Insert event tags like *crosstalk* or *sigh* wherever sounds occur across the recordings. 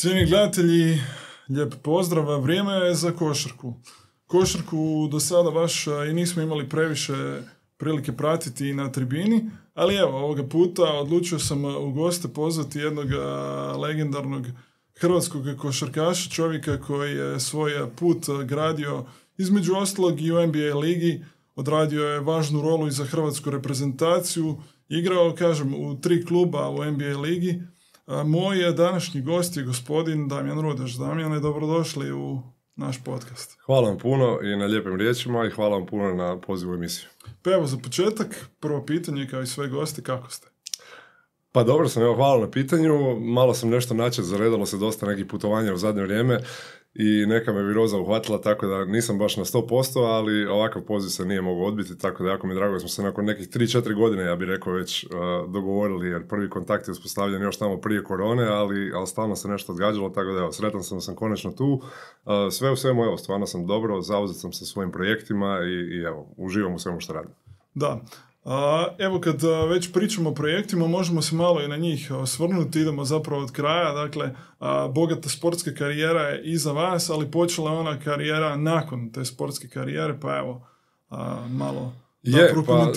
Cijeni gledatelji, lijep pozdrav. Vrijeme je za košarku. Košarku do sada baš i nismo imali previše prilike pratiti na tribini, ali evo, ovoga puta odlučio sam u goste pozvati jednog legendarnog hrvatskog košarkaša, čovjeka koji je svoj put gradio između ostalog i u NBA ligi, odradio je važnu rolu i za hrvatsku reprezentaciju, igrao, kažem, u tri kluba u NBA ligi, moj današnji gost je gospodin Damjan Rudeš. Damjane, dobrodošli u naš podcast. Hvala vam puno i na lijepim riječima i hvala vam puno na pozivu emisiju. Pa evo, za početak, prvo pitanje kao i sve gosti, kako ste? Pa dobro sam, evo hvala na pitanju. Malo sam nešto načet, zaredalo se dosta nekih putovanja u zadnje vrijeme i neka me viroza uhvatila, tako da nisam baš na 100%, ali ovakav poziv se nije mogao odbiti, tako da jako mi drago da smo se nakon nekih 3-4 godine, ja bih rekao, već uh, dogovorili, jer prvi kontakt je uspostavljen još tamo prije korone, ali, ali stalno se nešto odgađalo, tako da evo, sretan sam da sam konačno tu. Uh, sve u svemu, evo, stvarno sam dobro, zauzet sam sa svojim projektima i, i evo, uživam u svemu što radim. Da, a, evo kad već pričamo o projektima, možemo se malo i na njih osvrnuti, idemo zapravo od kraja, dakle, bogata sportska karijera je iza vas, ali počela je ona karijera nakon te sportske karijere, pa evo, malo da je, pa,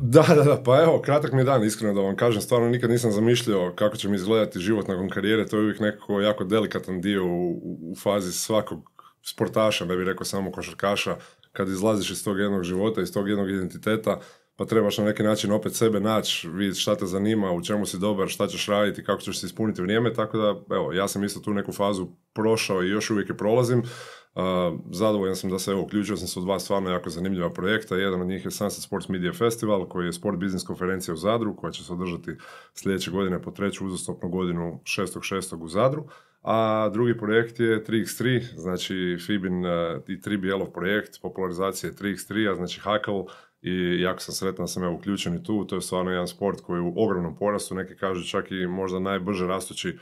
da, da, da, pa evo, kratak mi je dan, iskreno da vam kažem, stvarno nikad nisam zamišljao kako će mi izgledati život nakon karijere, to je uvijek nekako jako delikatan dio u, u fazi svakog sportaša, ne bih rekao samo košarkaša, kad izlaziš iz tog jednog života, iz tog jednog identiteta, pa trebaš na neki način opet sebe naći, vidjeti šta te zanima, u čemu si dobar, šta ćeš raditi, kako ćeš se ispuniti vrijeme, tako da, evo, ja sam isto tu neku fazu prošao i još uvijek je prolazim. Uh, zadovoljan sam da se, evo, uključio sam se u dva stvarno jako zanimljiva projekta. Jedan od njih je Sunset Sports Media Festival, koji je sport biznis konferencija u Zadru, koja će se održati sljedeće godine po treću uzastopnu godinu 6.6. u Zadru. A drugi projekt je 3x3, znači Fibin uh, i 3BL-ov projekt popularizacije 3x3, a znači Hackle, i jako sam sretan da sam ja uključen i tu. To je stvarno jedan sport koji je u ogromnom porastu, neki kažu čak i možda najbrže rastući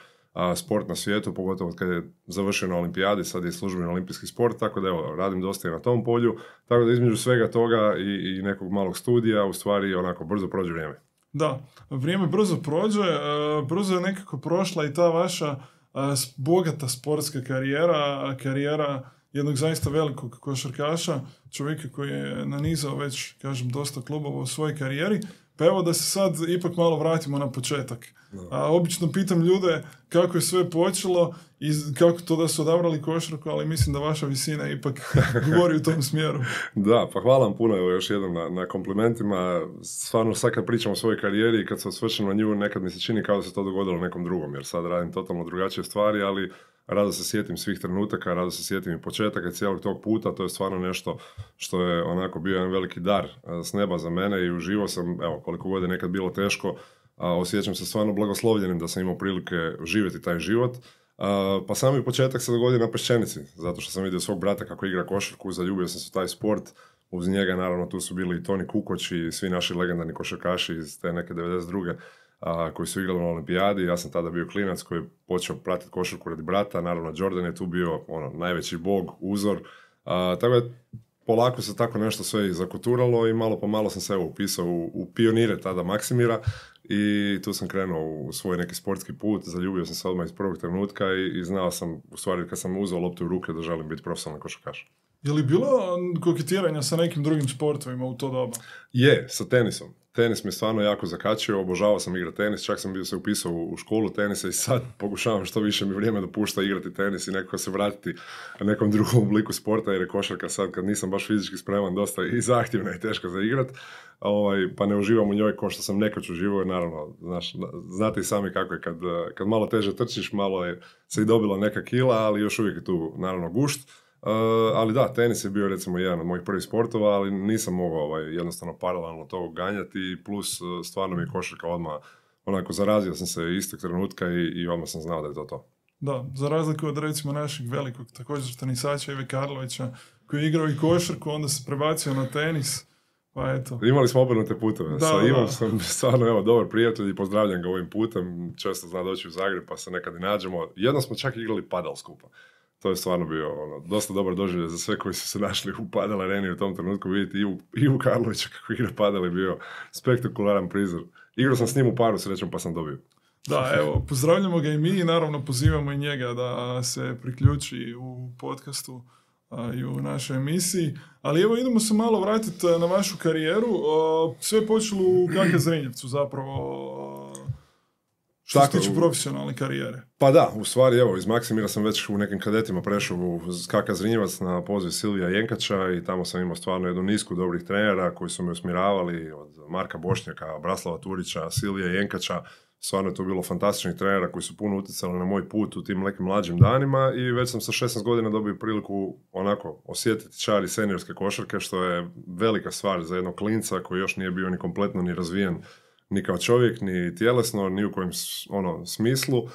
sport na svijetu, pogotovo kad je završio na olimpijadi, sad je službeni olimpijski sport, tako da evo, radim dosta i na tom polju, tako da između svega toga i, i nekog malog studija, u stvari onako brzo prođe vrijeme. Da, vrijeme brzo prođe, e, brzo je nekako prošla i ta vaša e, bogata sportska karijera, karijera jednog zaista velikog košarkaša, čovjeka koji je nanizao već, kažem, dosta klubova u svojoj karijeri. Pa evo da se sad ipak malo vratimo na početak. A, obično pitam ljude kako je sve počelo i kako to da su odabrali košarku, ali mislim da vaša visina ipak *laughs* govori u tom smjeru. da, pa hvala vam puno evo, još jednom na, na komplimentima. Stvarno sad kad pričam o svojoj karijeri i kad se osvrćem na nju, nekad mi se čini kao da se to dogodilo nekom drugom, jer sad radim totalno drugačije stvari, ali rado se sjetim svih trenutaka, rado se sjetim i početaka cijelog tog puta, to je stvarno nešto što je onako bio jedan veliki dar s neba za mene i uživo sam, evo koliko god je nekad bilo teško, a osjećam se stvarno blagoslovljenim da sam imao prilike živjeti taj život. pa sami početak se dogodio na Pešćenici, zato što sam vidio svog brata kako igra košarku, zaljubio sam se u taj sport, uz njega naravno tu su bili i Toni Kukoć i svi naši legendarni košarkaši iz te neke 92 a, koji su igrali na olimpijadi. Ja sam tada bio klinac koji je počeo pratiti košarku radi brata. Naravno, Jordan je tu bio ono, najveći bog, uzor. A, tako je polako se tako nešto sve i zakoturalo i malo po malo sam se evo upisao u, u pionire tada Maksimira i tu sam krenuo u svoj neki sportski put, zaljubio sam se odmah iz prvog trenutka i, i znao sam, u stvari kad sam uzeo loptu u ruke da želim biti profesionalni košarkaš. Je li bilo koketiranja sa nekim drugim sportovima u to doba? Je, sa tenisom tenis me stvarno jako zakačio, obožavao sam igrati tenis, čak sam bio se upisao u školu tenisa i sad *laughs* pokušavam što više mi vrijeme dopušta igrati tenis i nekako se vratiti nekom drugom obliku sporta jer je košarka sad kad nisam baš fizički spreman dosta i *laughs* zahtjevna i teška za igrat, ovaj, pa ne uživam u njoj kao što sam nekoć uživao, naravno, znaš, znate i sami kako je kad, kad malo teže trčiš, malo je se i dobilo neka kila, ali još uvijek je tu naravno gušt Uh, ali da, tenis je bio recimo jedan od mojih prvih sportova, ali nisam mogao ovaj, jednostavno paralelno to ganjati, plus uh, stvarno mi je košarka odmah, onako zarazio sam se istog trenutka i, i odmah sam znao da je to to. Da, za razliku od recimo našeg velikog također tenisača Ive Karlovića, koji je igrao i košarku, onda se prebacio na tenis. Pa eto. Imali smo obrnute putove. Da, Sa Ivom sam *laughs* stvarno evo, dobar prijatelj i pozdravljam ga ovim putem. Često zna doći u Zagreb pa se nekad i nađemo. Jednom smo čak igrali padal skupa to je stvarno bio ono, dosta dobar doživljaj za sve koji su se našli u padal areni u tom trenutku vidjeti Ivu, Ivu Karlovića kako igra padal je bio spektakularan prizor. Igrao sam s njim u paru srećom pa sam dobio. Da, evo, pozdravljamo ga i mi i naravno pozivamo i njega da se priključi u podcastu i u našoj emisiji. Ali evo idemo se malo vratiti na vašu karijeru. Sve je počelo u KK Zrenjevcu zapravo. Što se tiče profesionalne karijere. Pa da, u stvari evo, iz Maksimira sam već u nekim kadetima prešao u KK Zrinjevac na poziv Silvija Jenkača i tamo sam imao stvarno jednu nisku dobrih trenera koji su me usmjeravali od Marka Bošnjaka, Braslava Turića, Silvija Jenkača stvarno je to bilo fantastičnih trenera koji su puno utjecali na moj put u tim nekim mlađim danima i već sam sa 16 godina dobio priliku onako osjetiti čari seniorske košarke što je velika stvar za jednog klinca koji još nije bio ni kompletno ni razvijen ni kao čovjek, ni tjelesno, ni u kojem ono, smislu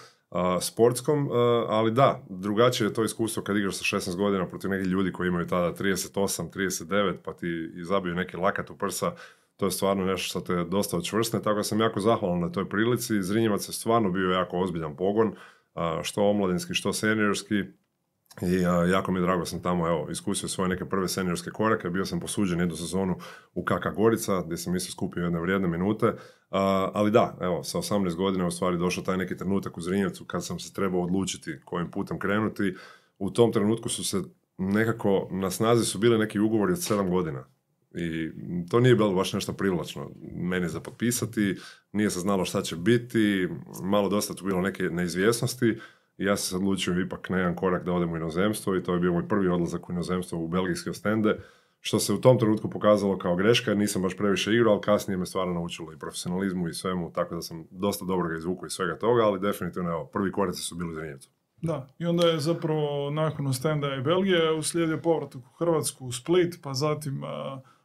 sportskom, ali da, drugačije je to iskustvo kad igraš sa 16 godina protiv nekih ljudi koji imaju tada 38, 39, pa ti zabiju neki lakat u prsa, to je stvarno nešto što te dosta očvrsne, tako da sam jako zahvalan na toj prilici. Zrinjevac je stvarno bio jako ozbiljan pogon, što omladinski, što seniorski. I jako mi je drago sam tamo evo, iskusio svoje neke prve seniorske korake, bio sam posuđen jednu sezonu u Kaka Gorica, gdje sam isto skupio jedne vrijedne minute, ali da, evo, sa 18 godina u stvari došao taj neki trenutak u Zrinjevcu kad sam se trebao odlučiti kojim putem krenuti. U tom trenutku su se nekako, na snazi su bili neki ugovori od 7 godina. I to nije bilo baš nešto privlačno meni za potpisati, nije se znalo šta će biti, malo dosta tu bilo neke neizvjesnosti ja sam se odlučio ipak na jedan korak da odem u inozemstvo i to je bio moj prvi odlazak u inozemstvo u belgijske ostende, što se u tom trenutku pokazalo kao greška nisam baš previše igrao, ali kasnije me stvarno naučilo i profesionalizmu i svemu, tako da sam dosta dobro ga izvukao iz svega toga, ali definitivno evo, prvi koraci su bili u Zrinjevcu. Da, i onda je zapravo nakon ostenda i Belgije uslijedio povratak u Hrvatsku, u Split, pa zatim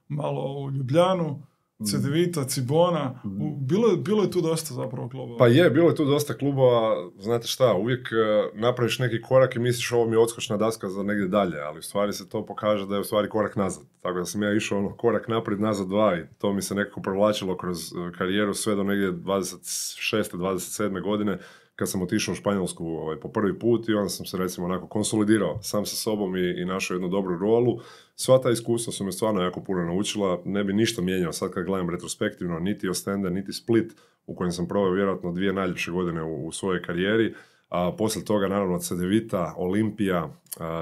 malo u Ljubljanu, Cedevita, Cibona, bilo je, bilo je tu dosta zapravo klubova. Pa je, bilo je tu dosta klubova, znate šta, uvijek e, napraviš neki korak i misliš ovo mi je odskočna daska za negdje dalje, ali u stvari se to pokaže da je u stvari korak nazad. Tako da sam ja išao ono korak naprijed, nazad dva i to mi se nekako provlačilo kroz e, karijeru sve do negdje 26. 27. godine kad sam otišao u Španjolsku ovaj, po prvi put i onda sam se recimo onako konsolidirao sam sa sobom i, i našao jednu dobru rolu. Sva ta iskustva su me stvarno jako puno naučila, ne bi ništa mijenjao sad kad gledam retrospektivno, niti Ostende, niti Split, u kojem sam proveo vjerojatno dvije najljepše godine u, u svojoj karijeri. A poslije toga naravno Cedevita, Olimpija,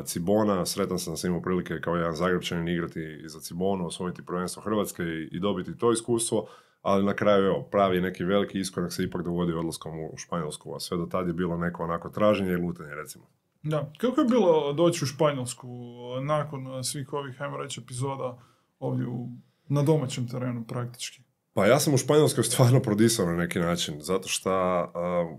Cibona, sretan sam se imao prilike kao jedan Zagrebčanin igrati za Cibonu, osvojiti prvenstvo Hrvatske i, i dobiti to iskustvo ali na kraju evo, pravi neki veliki iskorak se ipak dogodio odlaskom u Španjolsku, a sve do tad je bilo neko onako traženje i lutanje recimo. Da, kako je bilo doći u Španjolsku nakon svih ovih, ajmo reći, epizoda ovdje u, na domaćem terenu praktički? Pa ja sam u Španjolskoj *laughs* stvarno prodisao na neki način, zato što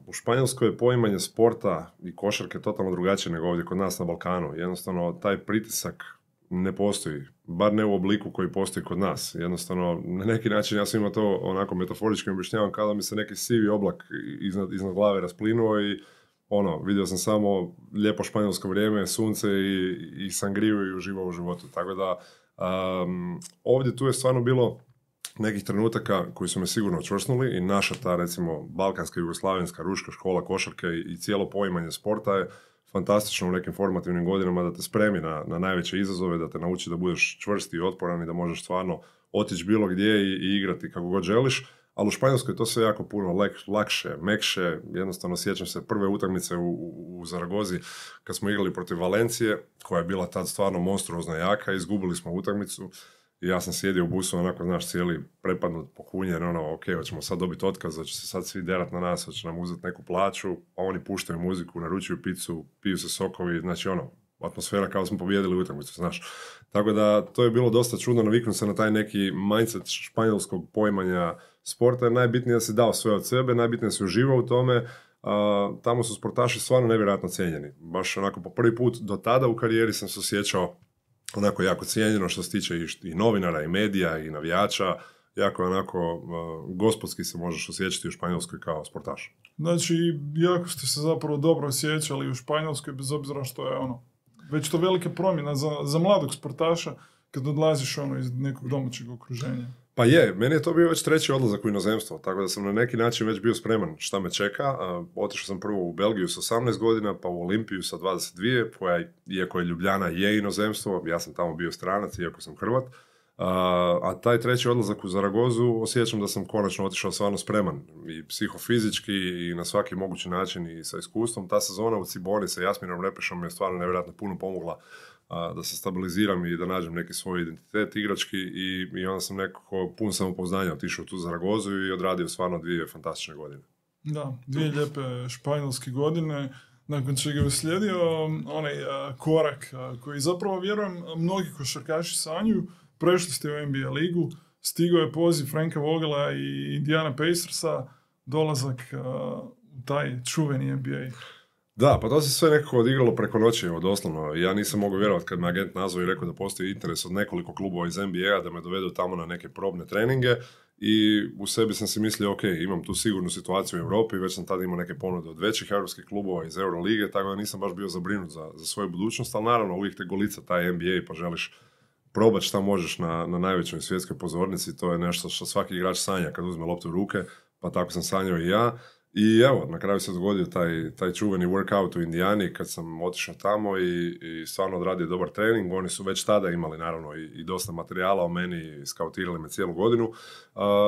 u Španjolskoj je poimanje sporta i košarke totalno drugačije nego ovdje kod nas na Balkanu. Jednostavno, taj pritisak ne postoji, bar ne u obliku koji postoji kod nas. Jednostavno, na neki način ja sam imao to onako metaforički objašnjavam kada mi se neki sivi oblak iznad, iznad glave rasplinuo i ono, vidio sam samo lijepo španjolsko vrijeme, sunce i, i sangriju i uživao u životu. Tako da, ovdje tu je stvarno bilo nekih trenutaka koji su me sigurno čvrsnuli i naša ta recimo balkanska, jugoslavenska, ruška škola košarke i cijelo poimanje sporta je fantastično u nekim formativnim godinama da te spremi na, na najveće izazove, da te nauči da budeš čvrsti i otporan i da možeš stvarno otići bilo gdje i, i igrati kako god želiš. Ali u Španjolskoj to sve jako puno lek, lakše, mekše. Jednostavno sjećam se prve utakmice u, u, u Zaragozi kad smo igrali protiv Valencije, koja je bila tad stvarno monstruozna jaka. Izgubili smo utakmicu ja sam sjedio u busu, onako, znaš, cijeli prepadnut, pokunjen, ono, ok, hoćemo sad dobiti otkaz, će se sad svi derat na nas, hoće nam uzeti neku plaću, a oni puštaju muziku, naručuju picu, piju se sokovi, znači ono, atmosfera kao smo pobijedili utakmicu, znaš. Tako da to je bilo dosta čudno naviknuti se na taj neki mindset španjolskog poimanja sporta, najbitnije da si dao sve od sebe, najbitnije da si uživao u tome, tamo su sportaši stvarno nevjerojatno cijenjeni. Baš onako po prvi put do tada u karijeri sam se osjećao onako jako cijenjeno što se tiče i novinara i medija i navijača, jako onako uh, gospodski se možeš osjećati u Španjolskoj kao sportaš. Znači, jako ste se zapravo dobro osjećali u Španjolskoj, bez obzira što je ono, već to velike promjena za, za mladog sportaša kad odlaziš ono iz nekog domaćeg okruženja. Pa je, meni je to bio već treći odlazak u inozemstvo, tako da sam na neki način već bio spreman šta me čeka. Otišao sam prvo u Belgiju sa 18 godina, pa u Olimpiju sa 22, koja, iako je Ljubljana je inozemstvo, ja sam tamo bio stranac, iako sam Hrvat. A, taj treći odlazak u Zaragozu osjećam da sam konačno otišao stvarno spreman i psihofizički i na svaki mogući način i sa iskustvom. Ta sezona u Ciboni sa Jasminom Repešom je stvarno nevjerojatno puno pomogla da se stabiliziram i da nađem neki svoj identitet igrački i, i onda sam nekako pun samopouzdanja otišao tu Zaragozu i odradio stvarno dvije fantastične godine. Da, dvije lijepe španjolske godine, nakon čega je uslijedio um, onaj a, korak a, koji zapravo vjerujem mnogi košarkaši sanjuju. Prešli ste u NBA ligu, stigao je poziv Franka Vogela i Indiana Pacersa, dolazak u taj čuveni NBA. Da, pa to se sve nekako odigralo preko noći, evo doslovno. Ja nisam mogao vjerovati kad me agent nazvao i rekao da postoji interes od nekoliko klubova iz NBA-a da me dovedu tamo na neke probne treninge i u sebi sam si mislio, ok, imam tu sigurnu situaciju u Europi, već sam tada imao neke ponude od većih europskih klubova iz Eurolige, tako da nisam baš bio zabrinut za, za svoju budućnost, ali naravno uvijek te golica taj NBA pa želiš probati šta možeš na, na najvećoj svjetskoj pozornici, to je nešto što svaki igrač sanja kad uzme loptu u ruke, pa tako sam sanjao i ja. I evo, na kraju se dogodio taj, taj čuveni workout u Indijani kad sam otišao tamo i, i stvarno odradio dobar trening. Oni su već tada imali naravno i, i dosta materijala o meni skautirali me cijelu godinu,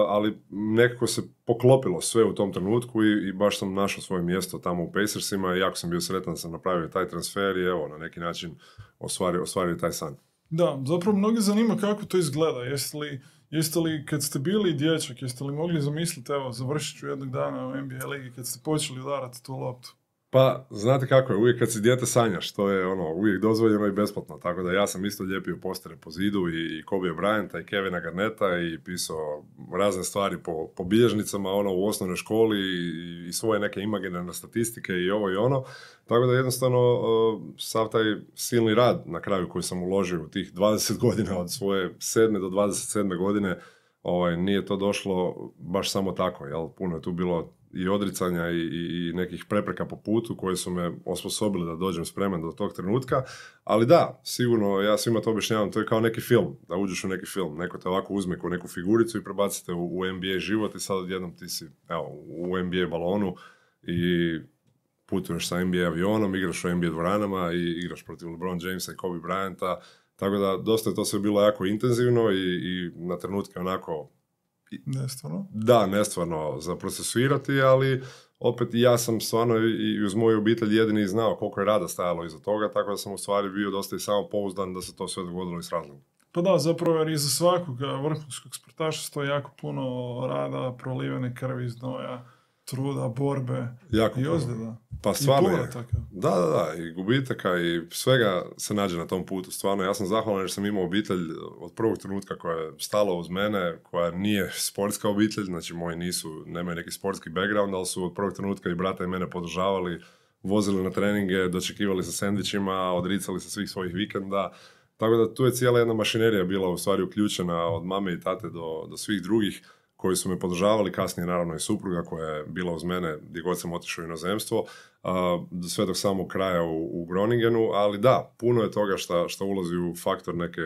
ali nekako se poklopilo sve u tom trenutku i, i baš sam našao svoje mjesto tamo u Pacersima i jako sam bio sretan da sam napravio taj transfer i evo, na neki način ostvario, ostvario taj san. Da, zapravo mnogi zanima kako to izgleda. Jeste li, jeste li kad ste bili dječak, jeste li mogli zamisliti, evo, završit ću jednog dana u NBA ligi kad ste počeli udarati tu loptu? Pa, znate kako je, uvijek kad si dijete sanjaš, to je ono, uvijek dozvoljeno i besplatno, tako da ja sam isto lijepio postere po zidu i, i Kobe Bryanta i Kevina Garneta i pisao razne stvari po, po bilježnicama, ono, u osnovnoj školi i, i svoje neke imaginarne statistike i ovo i ono, tako da jednostavno sav taj silni rad na kraju koji sam uložio u tih 20 godina od svoje 7. do 27. godine, ovaj, nije to došlo baš samo tako, jel? Puno je tu bilo i odricanja i, i, nekih prepreka po putu koje su me osposobili da dođem spreman do tog trenutka. Ali da, sigurno, ja svima to objašnjavam, to je kao neki film, da uđeš u neki film. Neko te ovako uzme kao neku figuricu i prebacite u, u NBA život i sad odjednom ti si evo, u NBA balonu i putuješ sa NBA avionom, igraš u NBA dvoranama i igraš protiv LeBron Jamesa i Kobe Bryanta. Tako da dosta je to sve bilo jako intenzivno i, i na trenutke onako Nestvarno? Da, nestvarno za procesuirati, ali opet ja sam stvarno i uz moju obitelj jedini znao koliko je rada stajalo iza toga, tako da sam u stvari bio dosta i samo pouzdan da se to sve dogodilo iz razloga. Pa da, zapravo jer iza svakog vrhunskog sportaša stoji jako puno rada, prolivene krvi, znoja, truda, borbe jako i ozljeda. Pa stvarno je. Da, da, da, i gubitaka i svega se nađe na tom putu. Stvarno, ja sam zahvalan jer sam imao obitelj od prvog trenutka koja je stala uz mene, koja nije sportska obitelj, znači moji nisu, nemaju neki sportski background, ali su od prvog trenutka i brata i mene podržavali, vozili na treninge, dočekivali sa sendvičima, odricali sa svih svojih vikenda. Tako da tu je cijela jedna mašinerija bila u stvari uključena od mame i tate do, do svih drugih koji su me podržavali, kasnije naravno i supruga koja je bila uz mene gdje god sam otišao u inozemstvo, sve dok samog kraja u, u Groningenu, ali da, puno je toga što šta ulazi u faktor neke,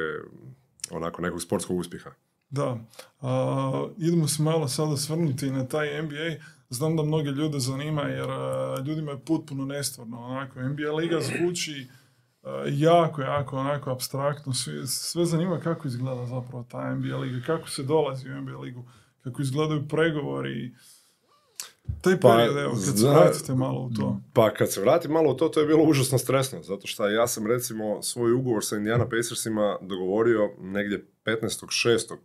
onako, nekog sportskog uspjeha. Da, a, idemo se malo sada svrnuti na taj NBA. Znam da mnoge ljude zanima jer ljudima je potpuno nestvarno. Onako, NBA liga zvuči jako, jako onako abstraktno. Sve, sve zanima kako izgleda zapravo ta NBA liga, kako se dolazi u NBA ligu kako izgledaju pregovori taj pa, period, evo, kad se vratite malo u to. Pa kad se vratim malo u to, to je bilo užasno stresno, zato što ja sam recimo svoj ugovor sa Indiana Pacersima dogovorio negdje 15.6.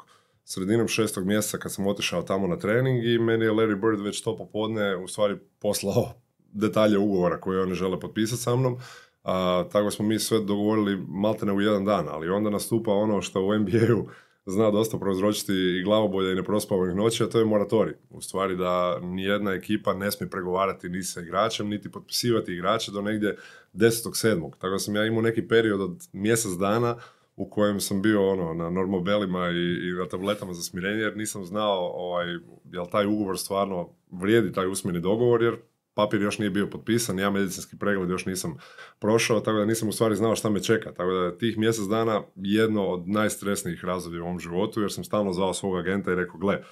sredinom šestog mjeseca kad sam otišao tamo na trening i meni je Larry Bird već to popodne u stvari poslao *laughs* detalje ugovora koje oni žele potpisati sa mnom. A, tako smo mi sve dogovorili maltene u jedan dan, ali onda nastupa ono što u NBA-u zna dosta prouzročiti i glavobolja i neprospavanih noći, a to je moratorij. U stvari da nijedna ekipa ne smije pregovarati ni sa igračem, niti potpisivati igrače do negdje 10.7. Tako da sam ja imao neki period od mjesec dana u kojem sam bio ono, na normobelima i, i na tabletama za smirenje, jer nisam znao ovaj, jel taj ugovor stvarno vrijedi taj usmeni dogovor, jer papir još nije bio potpisan, ja medicinski pregled još nisam prošao, tako da nisam u stvari znao šta me čeka. Tako da tih mjesec dana jedno od najstresnijih razdoblja u ovom životu, jer sam stalno zvao svog agenta i rekao, gle,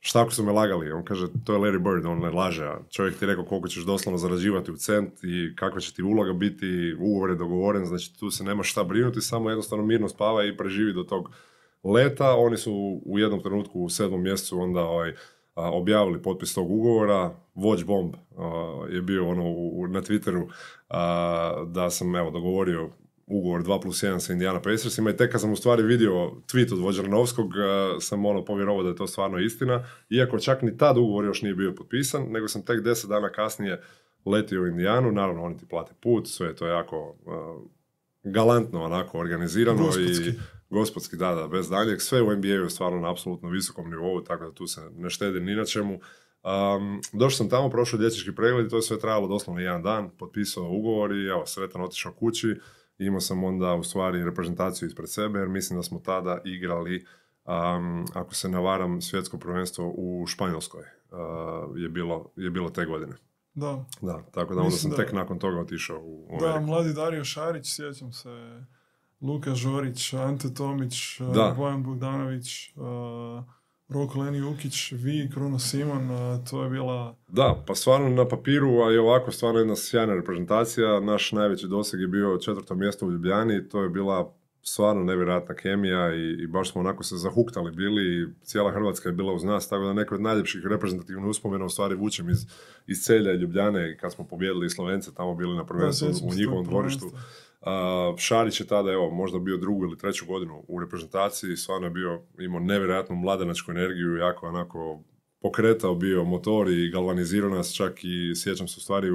šta ako su me lagali? On kaže, to je Larry Bird, on ne laže, a čovjek ti rekao koliko ćeš doslovno zarađivati u cent i kakva će ti uloga biti, ugovor je dogovoren, znači tu se nema šta brinuti, samo jednostavno mirno spava i preživi do tog leta, oni su u jednom trenutku u sedmom mjesecu onda ovaj, objavili potpis tog ugovora, Watch Bomb je bio ono na Twitteru da sam evo dogovorio ugovor 2 plus 1 sa Indiana Pacersima i tek kad sam u stvari vidio tweet od Vođernovskog sam ono povjerovao da je to stvarno istina, iako čak ni tad ugovor još nije bio potpisan, nego sam tek 10 dana kasnije letio u Indijanu, naravno oni ti plate put, sve je to jako galantno onako organizirano i gospodski, da, da, bez daljeg. Sve u NBA-u je stvarno na apsolutno visokom nivou, tako da tu se ne štedi ni na čemu. Um, došao sam tamo, prošao dječački pregled i to je sve trajalo doslovno jedan dan, potpisao ugovor i evo, sretan otišao kući. Imao sam onda u stvari reprezentaciju ispred sebe jer mislim da smo tada igrali, um, ako se navaram, svjetsko prvenstvo u Španjolskoj uh, je, bilo, je bilo te godine. Da. Da, tako da onda sam tek nakon toga otišao u Ameriku. Da, mladi Dario Šarić, sjećam se, Luka Žorić, Ante Tomić, da. Bojan Bogdanović, uh, Roko Leni Ukić, vi, Kruno Simon, to je bila... Da, pa stvarno na papiru, a i ovako stvarno jedna sjajna reprezentacija. Naš najveći doseg je bio četvrto mjesto u Ljubljani, to je bila stvarno nevjerojatna kemija i, i baš smo onako se zahuktali bili i cijela Hrvatska je bila uz nas, tako da neke od najljepših reprezentativnih uspomena u stvari vučem iz, iz Celja i Ljubljane kad smo pobijedili Slovence, tamo bili na prvenstvu u njihovom dvorištu. Uh, Šarić je tada, evo, možda bio drugu ili treću godinu u reprezentaciji, stvarno je bio, imao nevjerojatnu mladenačku energiju, jako onako pokretao bio motor i galvanizirao nas, čak i sjećam se u stvari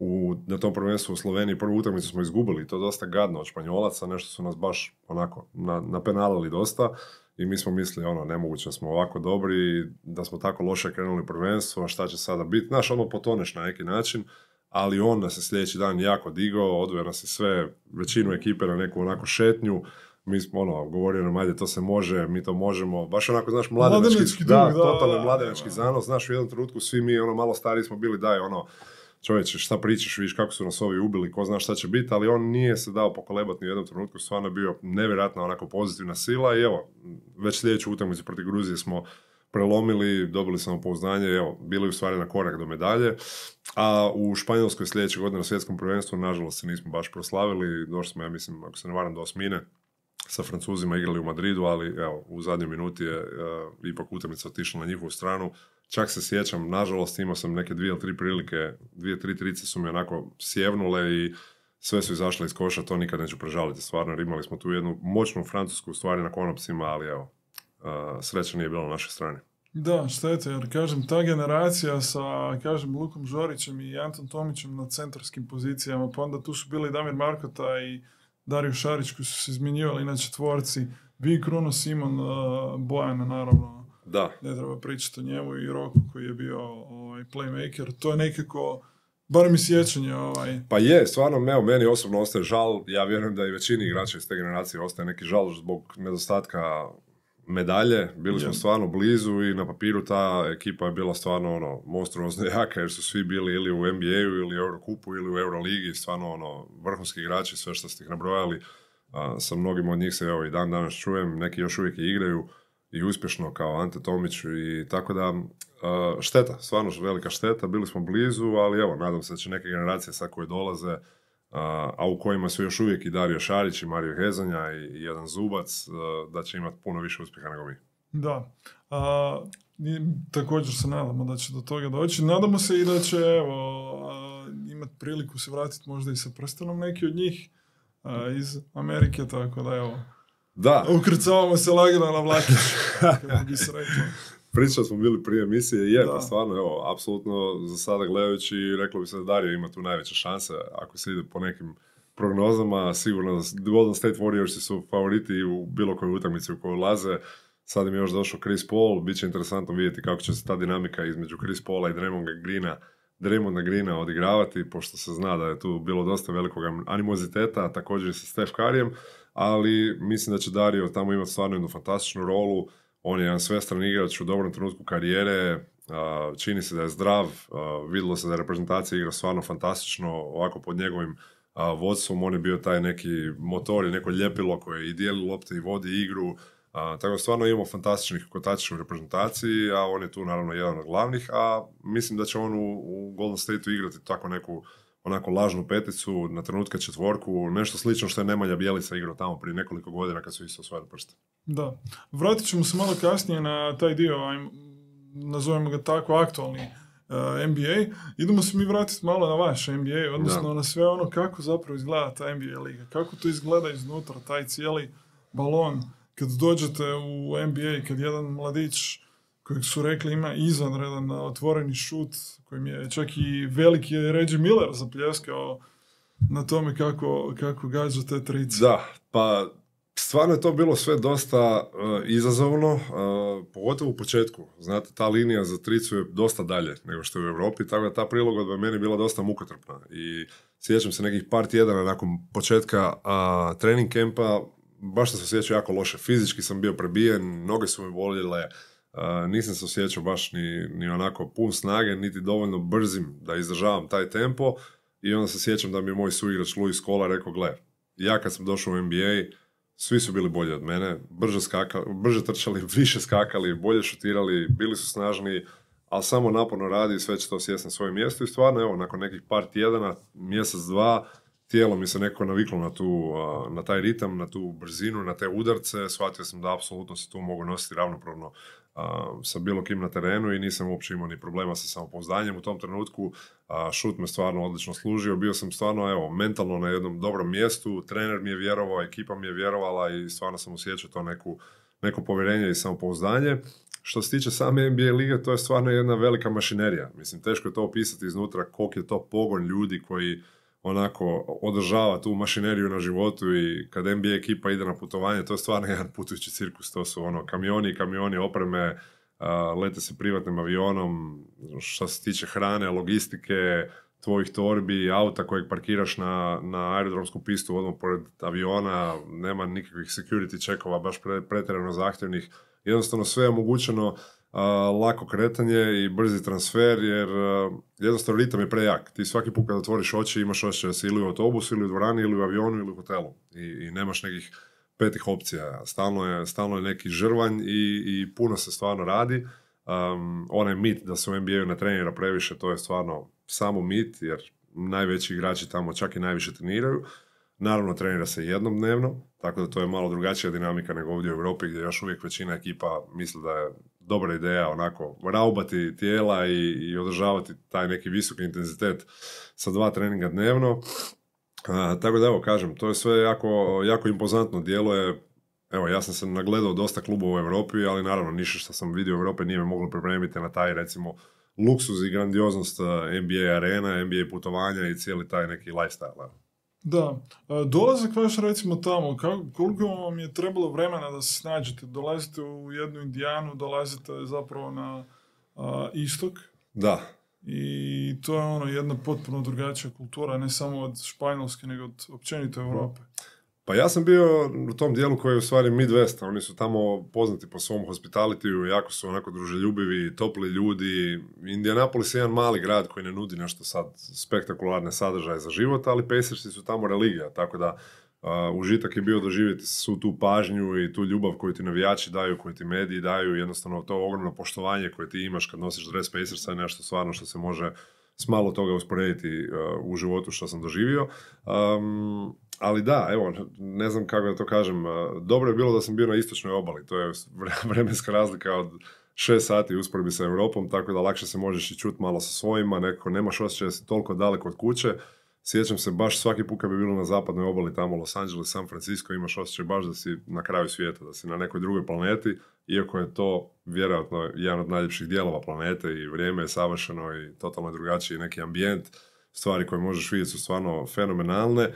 u, na tom prvenstvu u Sloveniji prvu utakmicu smo izgubili, to dosta gadno od Španjolaca, nešto su nas baš onako na, napenalili dosta i mi smo mislili, ono, nemoguće da smo ovako dobri, da smo tako loše krenuli prvenstvo, a šta će sada biti, znaš, ono potoneš na neki način, ali on nas je sljedeći dan jako digao, odveo nas je sve, većinu ekipe na neku onako šetnju, mi smo ono, govorio nam, ajde, to se može, mi to možemo, baš onako, znaš, mladenački, da, da, totalno mladenački zanos, znaš, u jednom trenutku svi mi, ono, malo stariji smo bili, daj, ono, čovječe, šta pričaš, vidiš kako su nas ovi ubili, ko zna šta će biti, ali on nije se dao pokolebati ni u jednom trenutku, stvarno je bio nevjerojatno onako pozitivna sila i evo, već sljedeću utakmicu protiv Gruzije smo prelomili, dobili smo pouznanje, evo, bili u stvari na korak do medalje, a u Španjolskoj sljedeće godine na svjetskom prvenstvu, nažalost se nismo baš proslavili, došli smo, ja mislim, ako se ne varam, do osmine, sa Francuzima igrali u Madridu, ali evo, u zadnjoj minuti je uh, ipak utakmica otišla na njihovu stranu. Čak se sjećam, nažalost imao sam neke dvije ili tri prilike, dvije, tri trice su mi onako sjevnule i sve su izašle iz koša, to nikad neću prežaliti stvarno, jer imali smo tu jednu moćnu francusku stvari na konopcima, ali evo, sreća nije bilo na našoj strani. Da, štete, jer kažem, ta generacija sa, kažem, Lukom Žorićem i Anton Tomićem na centarskim pozicijama, pa onda tu su bili Damir Markota i Dario Šarić koji su se izmjenjivali na četvorci, Vi, Kruno, Simon, Bojana, naravno. Da. Ne treba pričati o njemu i Roku koji je bio ovaj, playmaker. To je nekako, bar mi sjećanje. Ovaj. Pa je, stvarno, evo, meni osobno ostaje žal. Ja vjerujem da i većini igrača iz te generacije ostaje neki žal zbog nedostatka medalje, bili smo stvarno blizu i na papiru ta ekipa je bila stvarno ono, monstruozno *laughs* jaka jer su svi bili ili u NBA-u ili u Eurokupu ili u Euroligi, stvarno ono, vrhunski igrači, sve što ste ih nabrojali. A, sa mnogim od njih se evo i dan danas čujem, neki još uvijek igraju i uspješno kao Ante Tomić i tako da šteta, stvarno velika šteta, bili smo blizu, ali evo, nadam se da će neke generacije sad koje dolaze a u kojima su još uvijek i Dario Šarić i Mario Hezanja i jedan Zubac, da će imati puno više uspjeha nego mi. Da. A, također se nadamo da će do toga doći. Nadamo se i da će evo, imati priliku se vratiti možda i sa prstenom neki od njih iz Amerike, tako da evo. Da. Ukrcavamo se lagano na vlakić, *laughs* kako bi se. Pričali smo bili prije emisije, je, pa stvarno, evo, apsolutno za sada gledajući, reklo bi se da Dario ima tu najveće šanse, ako se ide po nekim prognozama, sigurno da Golden State Warriors su favoriti u bilo kojoj utakmici u kojoj ulaze. Sad im je još došao Chris Paul, bit će interesantno vidjeti kako će se ta dinamika između Chris Paula i Draymonda Greena Draymonda Greena odigravati, pošto se zna da je tu bilo dosta velikog animoziteta, također i sa Steph Curryem, ali mislim da će Dario tamo imati stvarno jednu fantastičnu rolu, on je jedan svestran igrač u dobrom trenutku karijere, čini se da je zdrav, vidjelo se da je reprezentacija igra stvarno fantastično, ovako pod njegovim vodstvom on je bio taj neki motor i neko ljepilo koje i dijeli lopte i vodi igru, tako da stvarno imamo fantastičnih kotačića u reprezentaciji, a on je tu naravno jedan od glavnih, a mislim da će on u, u Golden State-u igrati tako neku onako lažnu peticu, na trenutke četvorku, nešto slično što je Nemanja Bjelica igrao tamo prije nekoliko godina kad su isto osvojili prste. Da. Vratit ćemo se malo kasnije na taj dio, nazovemo ga tako, aktualni uh, NBA. Idemo se mi vratiti malo na vaš NBA, odnosno Da. na sve ono kako zapravo izgleda ta NBA liga. Kako to izgleda iznutra, taj cijeli balon. Kad dođete u NBA, kad jedan mladić kojeg su rekli ima izvanredan otvoreni šut, kojim je čak i veliki Reggie Miller zapljeskao na tome kako, kako gađa te trice. Da, pa stvarno je to bilo sve dosta uh, izazovno, uh, pogotovo u početku. Znate, ta linija za tricu je dosta dalje nego što je u Europi, tako da ta prilagodba je meni bila dosta mukotrpna. I sjećam se nekih par tjedana nakon početka uh, trening kempa, baš sam se osjećao jako loše. Fizički sam bio prebijen, noge su mi boljele, nisam se osjećao baš ni, ni onako pun snage, niti dovoljno brzim da izdržavam taj tempo. I onda se sjećam da mi je moj suigrač Luis Kola rekao, gle, ja kad sam došao u NBA, svi su bili bolji od mene, brže, skakali, brže trčali, *laughs* više skakali, bolje šutirali, bili su snažniji, ali samo naporno radi i sve će to sjesti na svoje mjesto i stvarno, evo, nakon nekih par tjedana, mjesec, dva, tijelo mi se nekako naviklo na, tu, na taj ritam, na tu brzinu, na te udarce, shvatio sam da apsolutno se tu mogu nositi ravnopravno sa bilo kim na terenu i nisam uopće imao ni problema sa samopouzdanjem u tom trenutku. Šut me stvarno odlično služio, bio sam stvarno evo, mentalno na jednom dobrom mjestu, trener mi je vjerovao, ekipa mi je vjerovala i stvarno sam osjećao to neku, neko povjerenje i samopouzdanje. Što se tiče same NBA lige, to je stvarno jedna velika mašinerija. Mislim, teško je to opisati iznutra koliko je to pogon ljudi koji onako održava tu mašineriju na životu i kad NBA ekipa ide na putovanje, to je stvarno *laughs* jedan putujući cirkus, to su ono kamioni i kamioni opreme, lete se privatnim avionom, što se tiče hrane, logistike, tvojih torbi, auta kojeg parkiraš na, na aerodromsku pistu odmah pored aviona, nema nikakvih security checkova, baš pre, pretjerano zahtjevnih, jednostavno sve je omogućeno lako kretanje i brzi transfer, jer jednostavno ritam je prejak. Ti svaki put kad otvoriš oči imaš osjećaj da si ili u autobusu, ili u dvorani, ili u avionu, ili u hotelu. I, i nemaš nekih petih opcija. Stalno je, stalno je neki žrvanj i, i puno se stvarno radi. Um, onaj mit da se u NBA-u ne trenira previše, to je stvarno samo mit, jer najveći igrači tamo čak i najviše treniraju. Naravno, trenira se jednom dnevno, tako da to je malo drugačija dinamika nego ovdje u Europi gdje još uvijek većina ekipa misli da je dobra ideja onako raubati tijela i, i održavati taj neki visoki intenzitet sa dva treninga dnevno. A, tako da evo kažem, to je sve jako, jako impozantno djeluje. Evo, ja sam se nagledao dosta klubova u Europi, ali naravno ništa što sam vidio u Europi nije me moglo pripremiti na taj recimo luksuz i grandioznost a, NBA arena, NBA putovanja i cijeli taj neki lifestyle. Da. A, Dolazak vaš recimo tamo, kako, koliko vam je trebalo vremena da se snađete? Dolazite u jednu Indijanu, dolazite zapravo na a, istok Da, i to je ono jedna potpuno drugačija kultura, ne samo od Španjolske, nego od općenito Europe. Pa ja sam bio u tom dijelu koji je u stvari Midwest, oni su tamo poznati po svom hospitalitiju, jako su onako druželjubivi, topli ljudi. Indianapolis je jedan mali grad koji ne nudi nešto sad spektakularne sadržaje za život, ali Pacersi su tamo religija, tako da a, užitak je bio doživjeti svu tu pažnju i tu ljubav koju ti navijači daju, koju ti mediji daju, jednostavno to ogromno poštovanje koje ti imaš kad nosiš dres Pacersa je nešto stvarno što se može s malo toga usporediti uh, u životu što sam doživio. Um, ali da, evo, ne znam kako da to kažem, dobro je bilo da sam bio na istočnoj obali, to je vre- *laughs* vremenska razlika od šest sati u usporedbi sa Europom, tako da lakše se možeš i čuti malo sa svojima, nekako nemaš osjećaj da si toliko daleko od kuće. Sjećam se baš svaki put kad bi bilo na zapadnoj obali, tamo Los Angeles, San Francisco, imaš osjećaj baš da si na kraju svijeta, da si na nekoj drugoj planeti, iako je to vjerojatno jedan od najljepših dijelova planete i vrijeme je savršeno i totalno drugačiji neki ambijent. Stvari koje možeš vidjeti su stvarno fenomenalne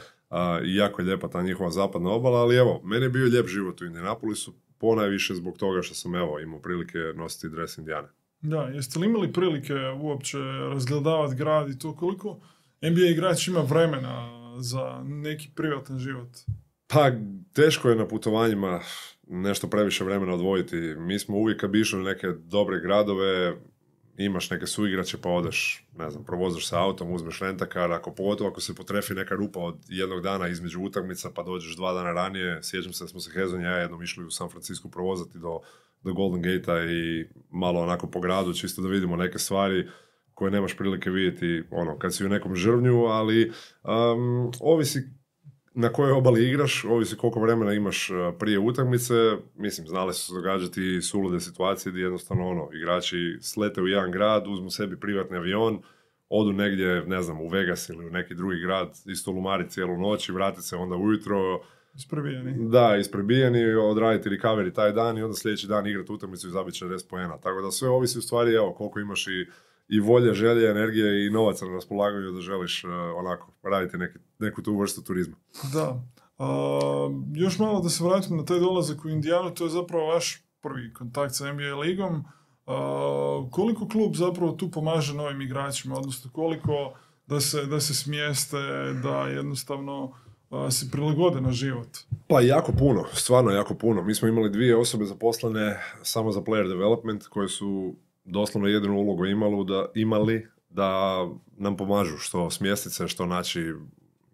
i jako je lijepa ta njihova zapadna obala, ali evo, meni je bio lijep život u Indianapolisu, ponajviše zbog toga što sam evo imao prilike nositi dres Indijane. Da, jeste li imali prilike uopće razgledavati grad i to koliko NBA igrač ima vremena za neki privatan život? Pa, teško je na putovanjima nešto previše vremena odvojiti. Mi smo uvijek kad bi išli neke dobre gradove, imaš neke suigrače pa odeš, ne znam, provozaš se autom, uzmeš rentakar, ako pogotovo ako se potrefi neka rupa od jednog dana između utakmica pa dođeš dva dana ranije, sjećam se da smo se Hezon i ja jednom išli u San Francisco provozati do, do Golden Gate-a i malo onako po gradu, čisto da vidimo neke stvari koje nemaš prilike vidjeti ono, kad si u nekom žrvnju, ali um, ovisi na kojoj obali igraš, ovisi koliko vremena imaš uh, prije utakmice, mislim, znali su se događati sulude situacije gdje jednostavno ono, igrači slete u jedan grad, uzmu sebi privatni avion, odu negdje, ne znam, u Vegas ili u neki drugi grad, isto lumari cijelu noć i vrate se onda ujutro, Isprebijeni. da, isprebijeni, odraditi recovery taj dan i onda sljedeći dan igrati utakmicu i zabiti 40 poena. Tako da sve ovisi u stvari, evo, koliko imaš i, i volje, želje, energije i novaca na raspolaganju da želiš uh, onako raditi neki, neku tu vrstu turizma. Da. A, još malo da se vratim na taj dolazak u Indijanu, to je zapravo vaš prvi kontakt sa NBA ligom. A, koliko klub zapravo tu pomaže novim igračima, odnosno koliko da se, da se smijeste, da jednostavno a, se prilagode na život? Pa jako puno, stvarno jako puno. Mi smo imali dvije osobe zaposlene samo za player development koje su doslovno jedinu ulogu imali da, imali da nam pomažu što smjestiti se, što naći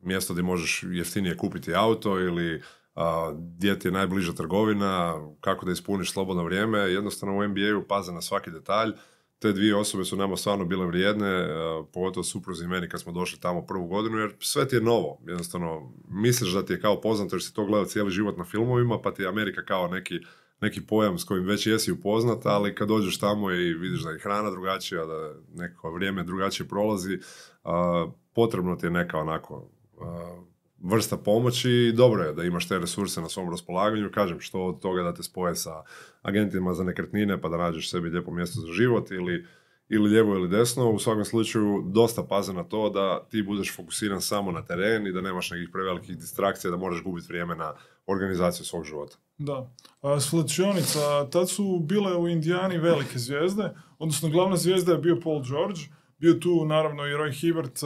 mjesto gdje možeš jeftinije kupiti auto ili a, gdje ti je najbliža trgovina, kako da ispuniš slobodno vrijeme. Jednostavno u NBA-u paze na svaki detalj. Te dvije osobe su nama stvarno bile vrijedne, a, pogotovo supruzi meni kad smo došli tamo prvu godinu, jer sve ti je novo. Jednostavno, misliš da ti je kao poznato jer si to gledao cijeli život na filmovima, pa ti je Amerika kao neki neki pojam s kojim već jesi upoznat, ali kad dođeš tamo i vidiš da je hrana drugačija, da neko vrijeme drugačije prolazi, a, potrebno ti je neka onako a, vrsta pomoći i dobro je da imaš te resurse na svom raspolaganju. Kažem, što od toga da te spoje sa agentima za nekretnine pa da nađeš sebi lijepo mjesto za život ili ili lijevo ili desno, u svakom slučaju dosta paze na to da ti budeš fokusiran samo na teren i da nemaš nekih prevelikih distrakcija, da možeš gubiti vrijeme na organizaciju svog života. Da. A, Svlačionica, tad su bile u Indijani velike zvijezde, odnosno glavna zvijezda je bio Paul George, bio tu naravno i Roy Hibbert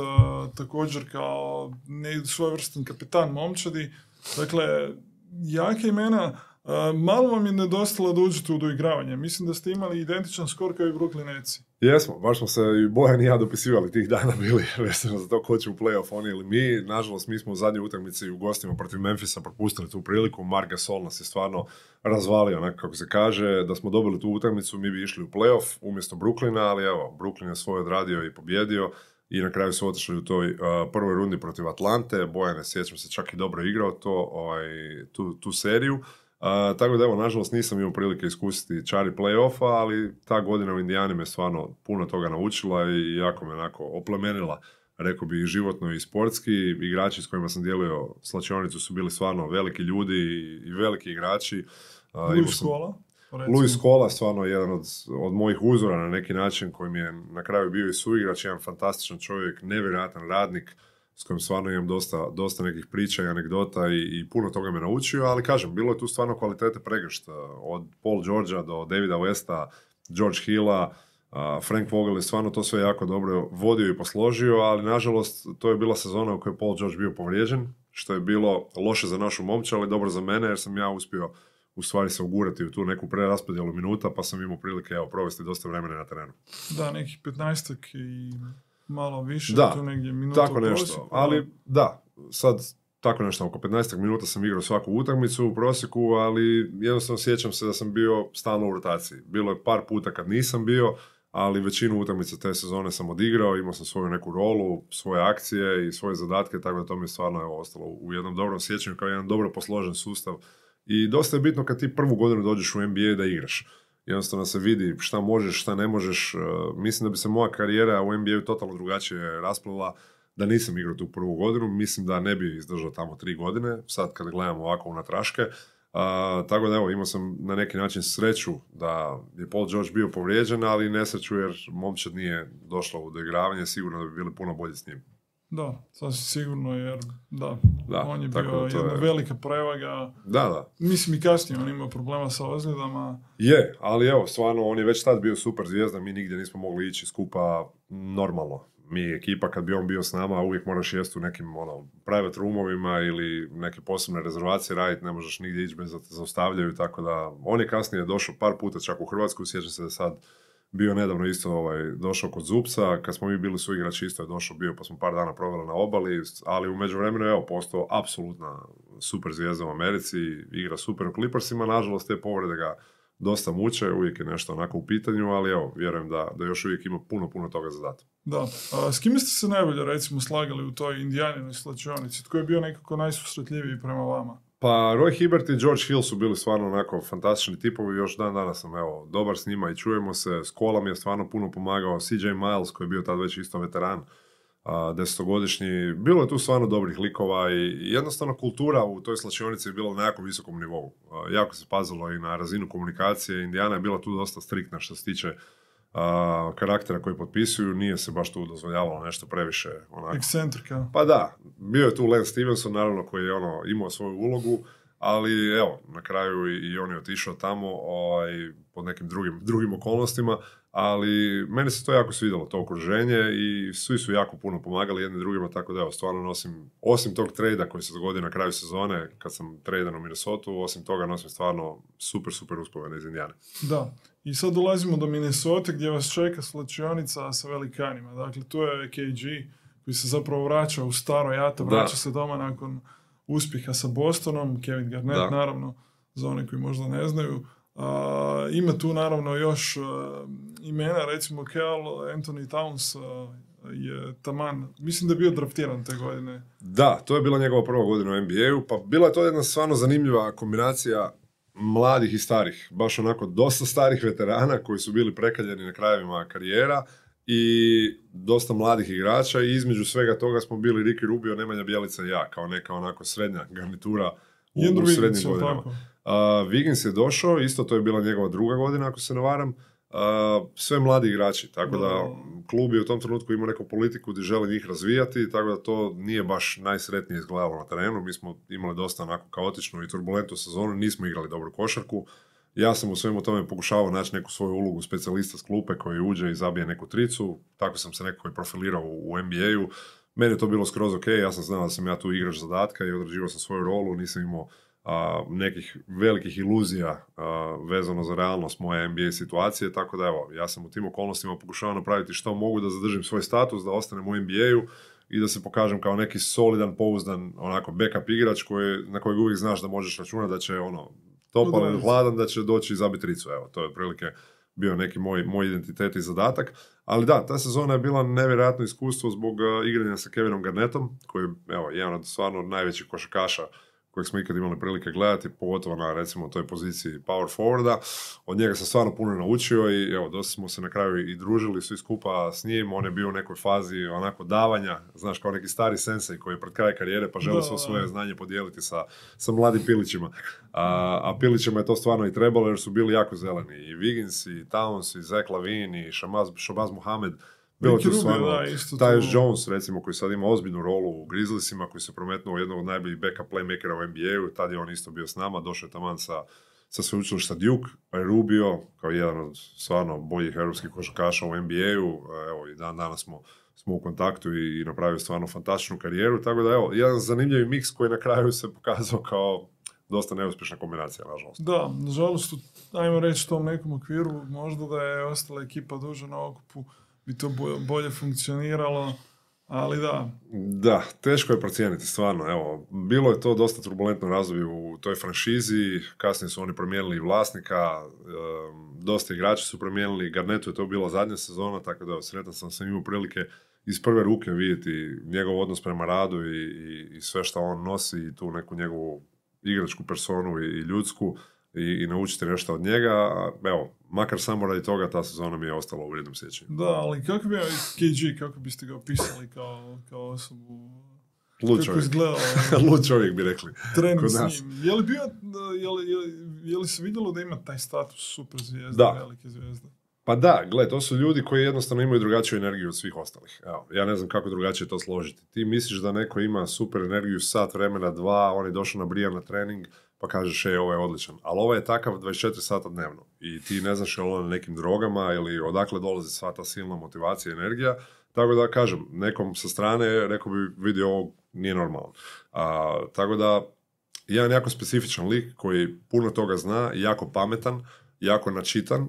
također kao ne, svojevrstan kapitan momčadi. Dakle, jake imena, malo vam je nedostalo da uđete u doigravanje. Mislim da ste imali identičan skor kao i Brooklyn Netsi. Jesmo, baš smo se i Bojan i ja dopisivali tih dana *laughs* bili vezano za to ko će u playoff, oni ili mi. Nažalost, mi smo u zadnjoj utakmici u gostima protiv Memphisa propustili tu priliku. Mark Gasol nas je stvarno razvalio, onako kako se kaže. Da smo dobili tu utakmicu, mi bi išli u playoff umjesto Brooklyna, ali evo, Brooklyn je svoj odradio i pobjedio i na kraju su otišli u toj uh, prvoj rundi protiv Atlante. Bojan je, sjećam se, čak i dobro igrao to, ovaj, tu, tu seriju. A, tako da evo, nažalost nisam imao prilike iskusiti čari play-offa, ali ta godina u Indijani me stvarno puno toga naučila i jako me onako oplemenila, rekao bi i životno i sportski. Igrači s kojima sam dijelio slačionicu su bili stvarno veliki ljudi i veliki igrači. Imao Luis sam- Kola. Luis Kola, stvarno jedan od, od mojih uzora na neki način, koji mi je na kraju bio i suigrač, jedan fantastičan čovjek, nevjerojatan radnik, s kojim stvarno imam dosta, dosta nekih priča i anegdota i, i puno toga me naučio, ali kažem, bilo je tu stvarno kvalitete pregršt, od Paul Georgea do Davida Westa, George Hilla, Frank Vogel je stvarno to sve jako dobro vodio i posložio, ali nažalost to je bila sezona u kojoj je Paul George bio povrijeđen, što je bilo loše za našu momču, ali dobro za mene jer sam ja uspio u stvari se ugurati u tu neku preraspodjelu minuta, pa sam imao prilike evo, provesti dosta vremena na terenu. Da, nekih 15 i malo više, Da, tu negdje minuta Tako nešto, prosjeku. ali da, sad tako nešto, oko 15 minuta sam igrao svaku utakmicu u prosjeku, ali jednostavno sjećam se da sam bio stalno u rotaciji. Bilo je par puta kad nisam bio, ali većinu utakmica te sezone sam odigrao, imao sam svoju neku rolu, svoje akcije i svoje zadatke, tako da to mi je stvarno evo, ostalo u jednom dobrom sjećanju kao jedan dobro posložen sustav. I dosta je bitno kad ti prvu godinu dođeš u NBA da igraš. Jednostavno se vidi šta možeš, šta ne možeš. E, Mislim da bi se moja karijera u NBA-u totalno drugačije rasplila da nisam igrao tu prvu godinu. Mislim da ne bi izdržao tamo tri godine, sad kad gledam ovako unatraške. A, tako da evo, imao sam na neki način sreću da je Paul George bio povrijeđen, ali nesreću jer momčad nije došla u doigravanje, sigurno da bi bili puno bolji s njim. Da, sasvim sigurno, jer da, Da, on je bio to jedna je- velika prevaga. Da, da. Mislim i kasnije on imao problema sa ozljedama. Je, ali evo, stvarno, on je već tad bio super zvijezda, mi nigdje nismo mogli ići skupa normalno. Mi ekipa, kad bi on bio s nama, uvijek moraš jesti u nekim ono, private roomovima ili neke posebne rezervacije raditi, ne možeš nigdje ići bez da te zaustavljaju, tako da on je kasnije došao par puta čak u Hrvatsku, sjećam se da je sad bio nedavno isto ovaj, došao kod Zupsa, kad smo mi bili suigrači isto je došao bio, pa smo par dana proveli na obali, ali u međuvremenu evo, postao apsolutna super zvijezda u Americi, igra super u Clippersima, nažalost te povrede ga dosta muče, uvijek je nešto onako u pitanju, ali evo, vjerujem da, da još uvijek ima puno, puno toga za dati. Da. A s kime ste se najbolje recimo slagali u toj indijaninoj slačionici? Tko je bio nekako najsusretljiviji prema vama? Pa Roy Hibbert i George Hill su bili stvarno onako fantastični tipovi, još dan danas sam evo, dobar s njima i čujemo se, s mi je stvarno puno pomagao, CJ Miles koji je bio tad već isto veteran, desetogodišnji, bilo je tu stvarno dobrih likova i jednostavno kultura u toj slačionici je bila na jako visokom nivou. jako se pazilo i na razinu komunikacije, Indijana je bila tu dosta striktna što se tiče a, karaktera koji potpisuju, nije se baš tu dozvoljavalo nešto previše onako. Ekscentrika. Pa da, bio je tu Len Stevenson naravno koji je ono imao svoju ulogu, ali evo, na kraju i, i on je otišao tamo ovaj, pod nekim drugim, drugim okolnostima, ali meni se to jako svidjelo, to okruženje i svi su jako puno pomagali jedni drugima, tako da evo, stvarno nosim, osim tog trejda koji se dogodio na kraju sezone, kad sam trejdan u Minnesota, osim toga nosim stvarno super, super uspomene iz Indijane. Da, i sad dolazimo do Minnesota gdje vas čeka slačionica sa velikanima, dakle tu je KG koji se zapravo vraća u staro jato, vraća se doma nakon uspjeha sa Bostonom, Kevin Garnett naravno, za one koji možda ne znaju, ima tu naravno još imena, recimo Cal Anthony Towns je taman, mislim da je bio draftiran te godine. Da, to je bila njegova prva godina u NBA-u, pa bila je to jedna stvarno zanimljiva kombinacija mladih i starih, baš onako dosta starih veterana koji su bili prekaljeni na krajevima karijera i dosta mladih igrača i između svega toga smo bili Ricky Rubio, Nemanja Bjelica i ja, kao neka onako srednja garnitura u, u srednjim godinama. Uh, Wiggins je došao, isto to je bila njegova druga godina ako se ne varam, uh, sve mladi igrači, tako da. klub je u tom trenutku imao neku politiku gdje želi njih razvijati, tako da to nije baš najsretnije izgledalo na terenu, mi smo imali dosta onako kaotičnu i turbulentnu sezonu, nismo igrali dobru košarku, ja sam u svemu tome pokušavao naći neku svoju ulogu specijalista s klupe koji uđe i zabije neku tricu, tako sam se nekako i profilirao u NBA-u, meni je to bilo skroz ok, ja sam znao da sam ja tu igrač zadatka i odrađivao sam svoju rolu, nisam imao a, nekih velikih iluzija vezano za realnost moje NBA situacije, tako da evo, ja sam u tim okolnostima pokušao napraviti što mogu da zadržim svoj status, da ostanem u NBA-u i da se pokažem kao neki solidan, pouzdan, onako backup igrač koji, na kojeg uvijek znaš da možeš računati da će ono topal ili hladan da će doći i zabiti tricu, evo, to je otprilike bio neki moj, moj identitet i zadatak. Ali da, ta sezona je bila nevjerojatno iskustvo zbog igranja sa Kevinom Garnettom, koji je evo, jedan od stvarno najvećih košakaša kojeg smo ikad imali prilike gledati, pogotovo na recimo toj poziciji power forwarda. Od njega sam stvarno puno naučio i evo, dosta smo se na kraju i družili svi skupa s njim. On je bio u nekoj fazi onako davanja, znaš, kao neki stari sensei koji je pred kraj karijere pa želi svo svoje znanje podijeliti sa, sa mladim pilićima. A, a pilićima je to stvarno i trebalo jer su bili jako zeleni. I Wiggins, i Towns, i Zach Lavin, i Shamaz, Shabazz Muhammad bilo tu stvarno, Tyus Jones, recimo, koji sad ima ozbiljnu rolu u Grizzliesima, koji se prometnuo jednog od najboljih backup playmakera u NBA-u, tad je on isto bio s nama, došao je taman sa, sa sveučilišta Duke, je Rubio, kao jedan od stvarno boljih europskih košarkaša u NBA-u, evo i dan danas smo, smo u kontaktu i, i napravio stvarno fantastičnu karijeru, tako da evo, jedan zanimljivi miks koji na kraju se pokazao kao dosta neuspješna kombinacija, nažalost. Da, nažalost, ajmo reći u tom nekom okviru, možda da je ostala ekipa duže na okupu, bi to bolje funkcioniralo, ali da. Da, teško je procijeniti, stvarno. Evo, bilo je to dosta turbulentno razdoblje u toj franšizi, kasnije su oni promijenili vlasnika, dosta igrači su promijenili, Garnetu je to bila zadnja sezona, tako da sretan sam sam imao prilike iz prve ruke vidjeti njegov odnos prema radu i, i, sve što on nosi i tu neku njegovu igračku personu i ljudsku i, i naučiti nešto od njega. Evo, makar samo radi toga ta sezona mi je ostala u vrijednom sjećanju. Da, ali kako bi KG, kako biste ga opisali kao, kao osobu? Lud čovjek. Izgledao, *laughs* Lud čovjek bi rekli. Trening s njim. Je li, bio, je, li, je, li, je li se vidjelo da ima taj status super zvijezda, da. velike zvijezde? Pa da, gle, to su ljudi koji jednostavno imaju drugačiju energiju od svih ostalih. Evo, ja ne znam kako drugačije to složiti. Ti misliš da neko ima super energiju sat vremena, dva, on je došao na brijan na trening, pa kažeš, e, ovo je odličan. Ali ovo je takav 24 sata dnevno. I ti ne znaš je li na nekim drogama ili odakle dolazi sva ta silna motivacija i energija. Tako da, kažem, nekom sa strane, rekao bi, vidi ovo nije normalno. A, tako da, jedan jako specifičan lik koji puno toga zna, jako pametan, jako načitan,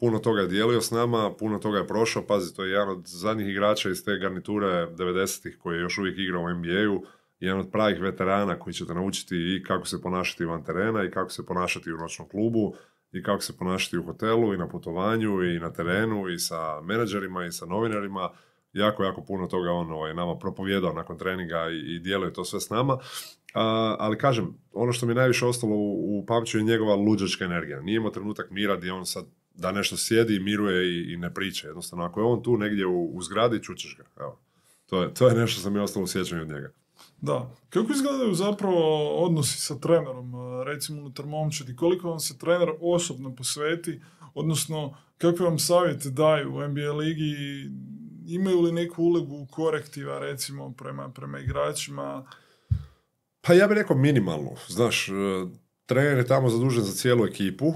puno toga je dijelio s nama, puno toga je prošao, pazi, to je jedan od zadnjih igrača iz te garniture 90-ih koji je još uvijek igrao u NBA-u, jedan od pravih veterana koji će te naučiti i kako se ponašati van terena i kako se ponašati u noćnom klubu i kako se ponašati u hotelu i na putovanju i na terenu i sa menadžerima i sa novinarima. Jako, jako puno toga on ovaj, nama propovjedao nakon treninga i, i djeluje to sve s nama. A, ali kažem, ono što mi najviše ostalo u, u pamću je njegova luđačka energija. Nije imao trenutak mira gdje on sad da nešto sjedi, miruje i, i ne priča. Jednostavno, ako je on tu negdje u, u zgradi, čućeš ga. Evo. To je, to je nešto što mi je ostalo u sjećanju od njega. Da. Kako izgledaju zapravo odnosi sa trenerom, e, recimo unutar momčadi? Koliko vam se trener osobno posveti, odnosno kakve vam savjete daju u NBA ligi? Imaju li neku ulogu korektiva, recimo, prema, prema igračima? Pa ja bih rekao minimalno. Znaš, e, trener je tamo zadužen za cijelu ekipu,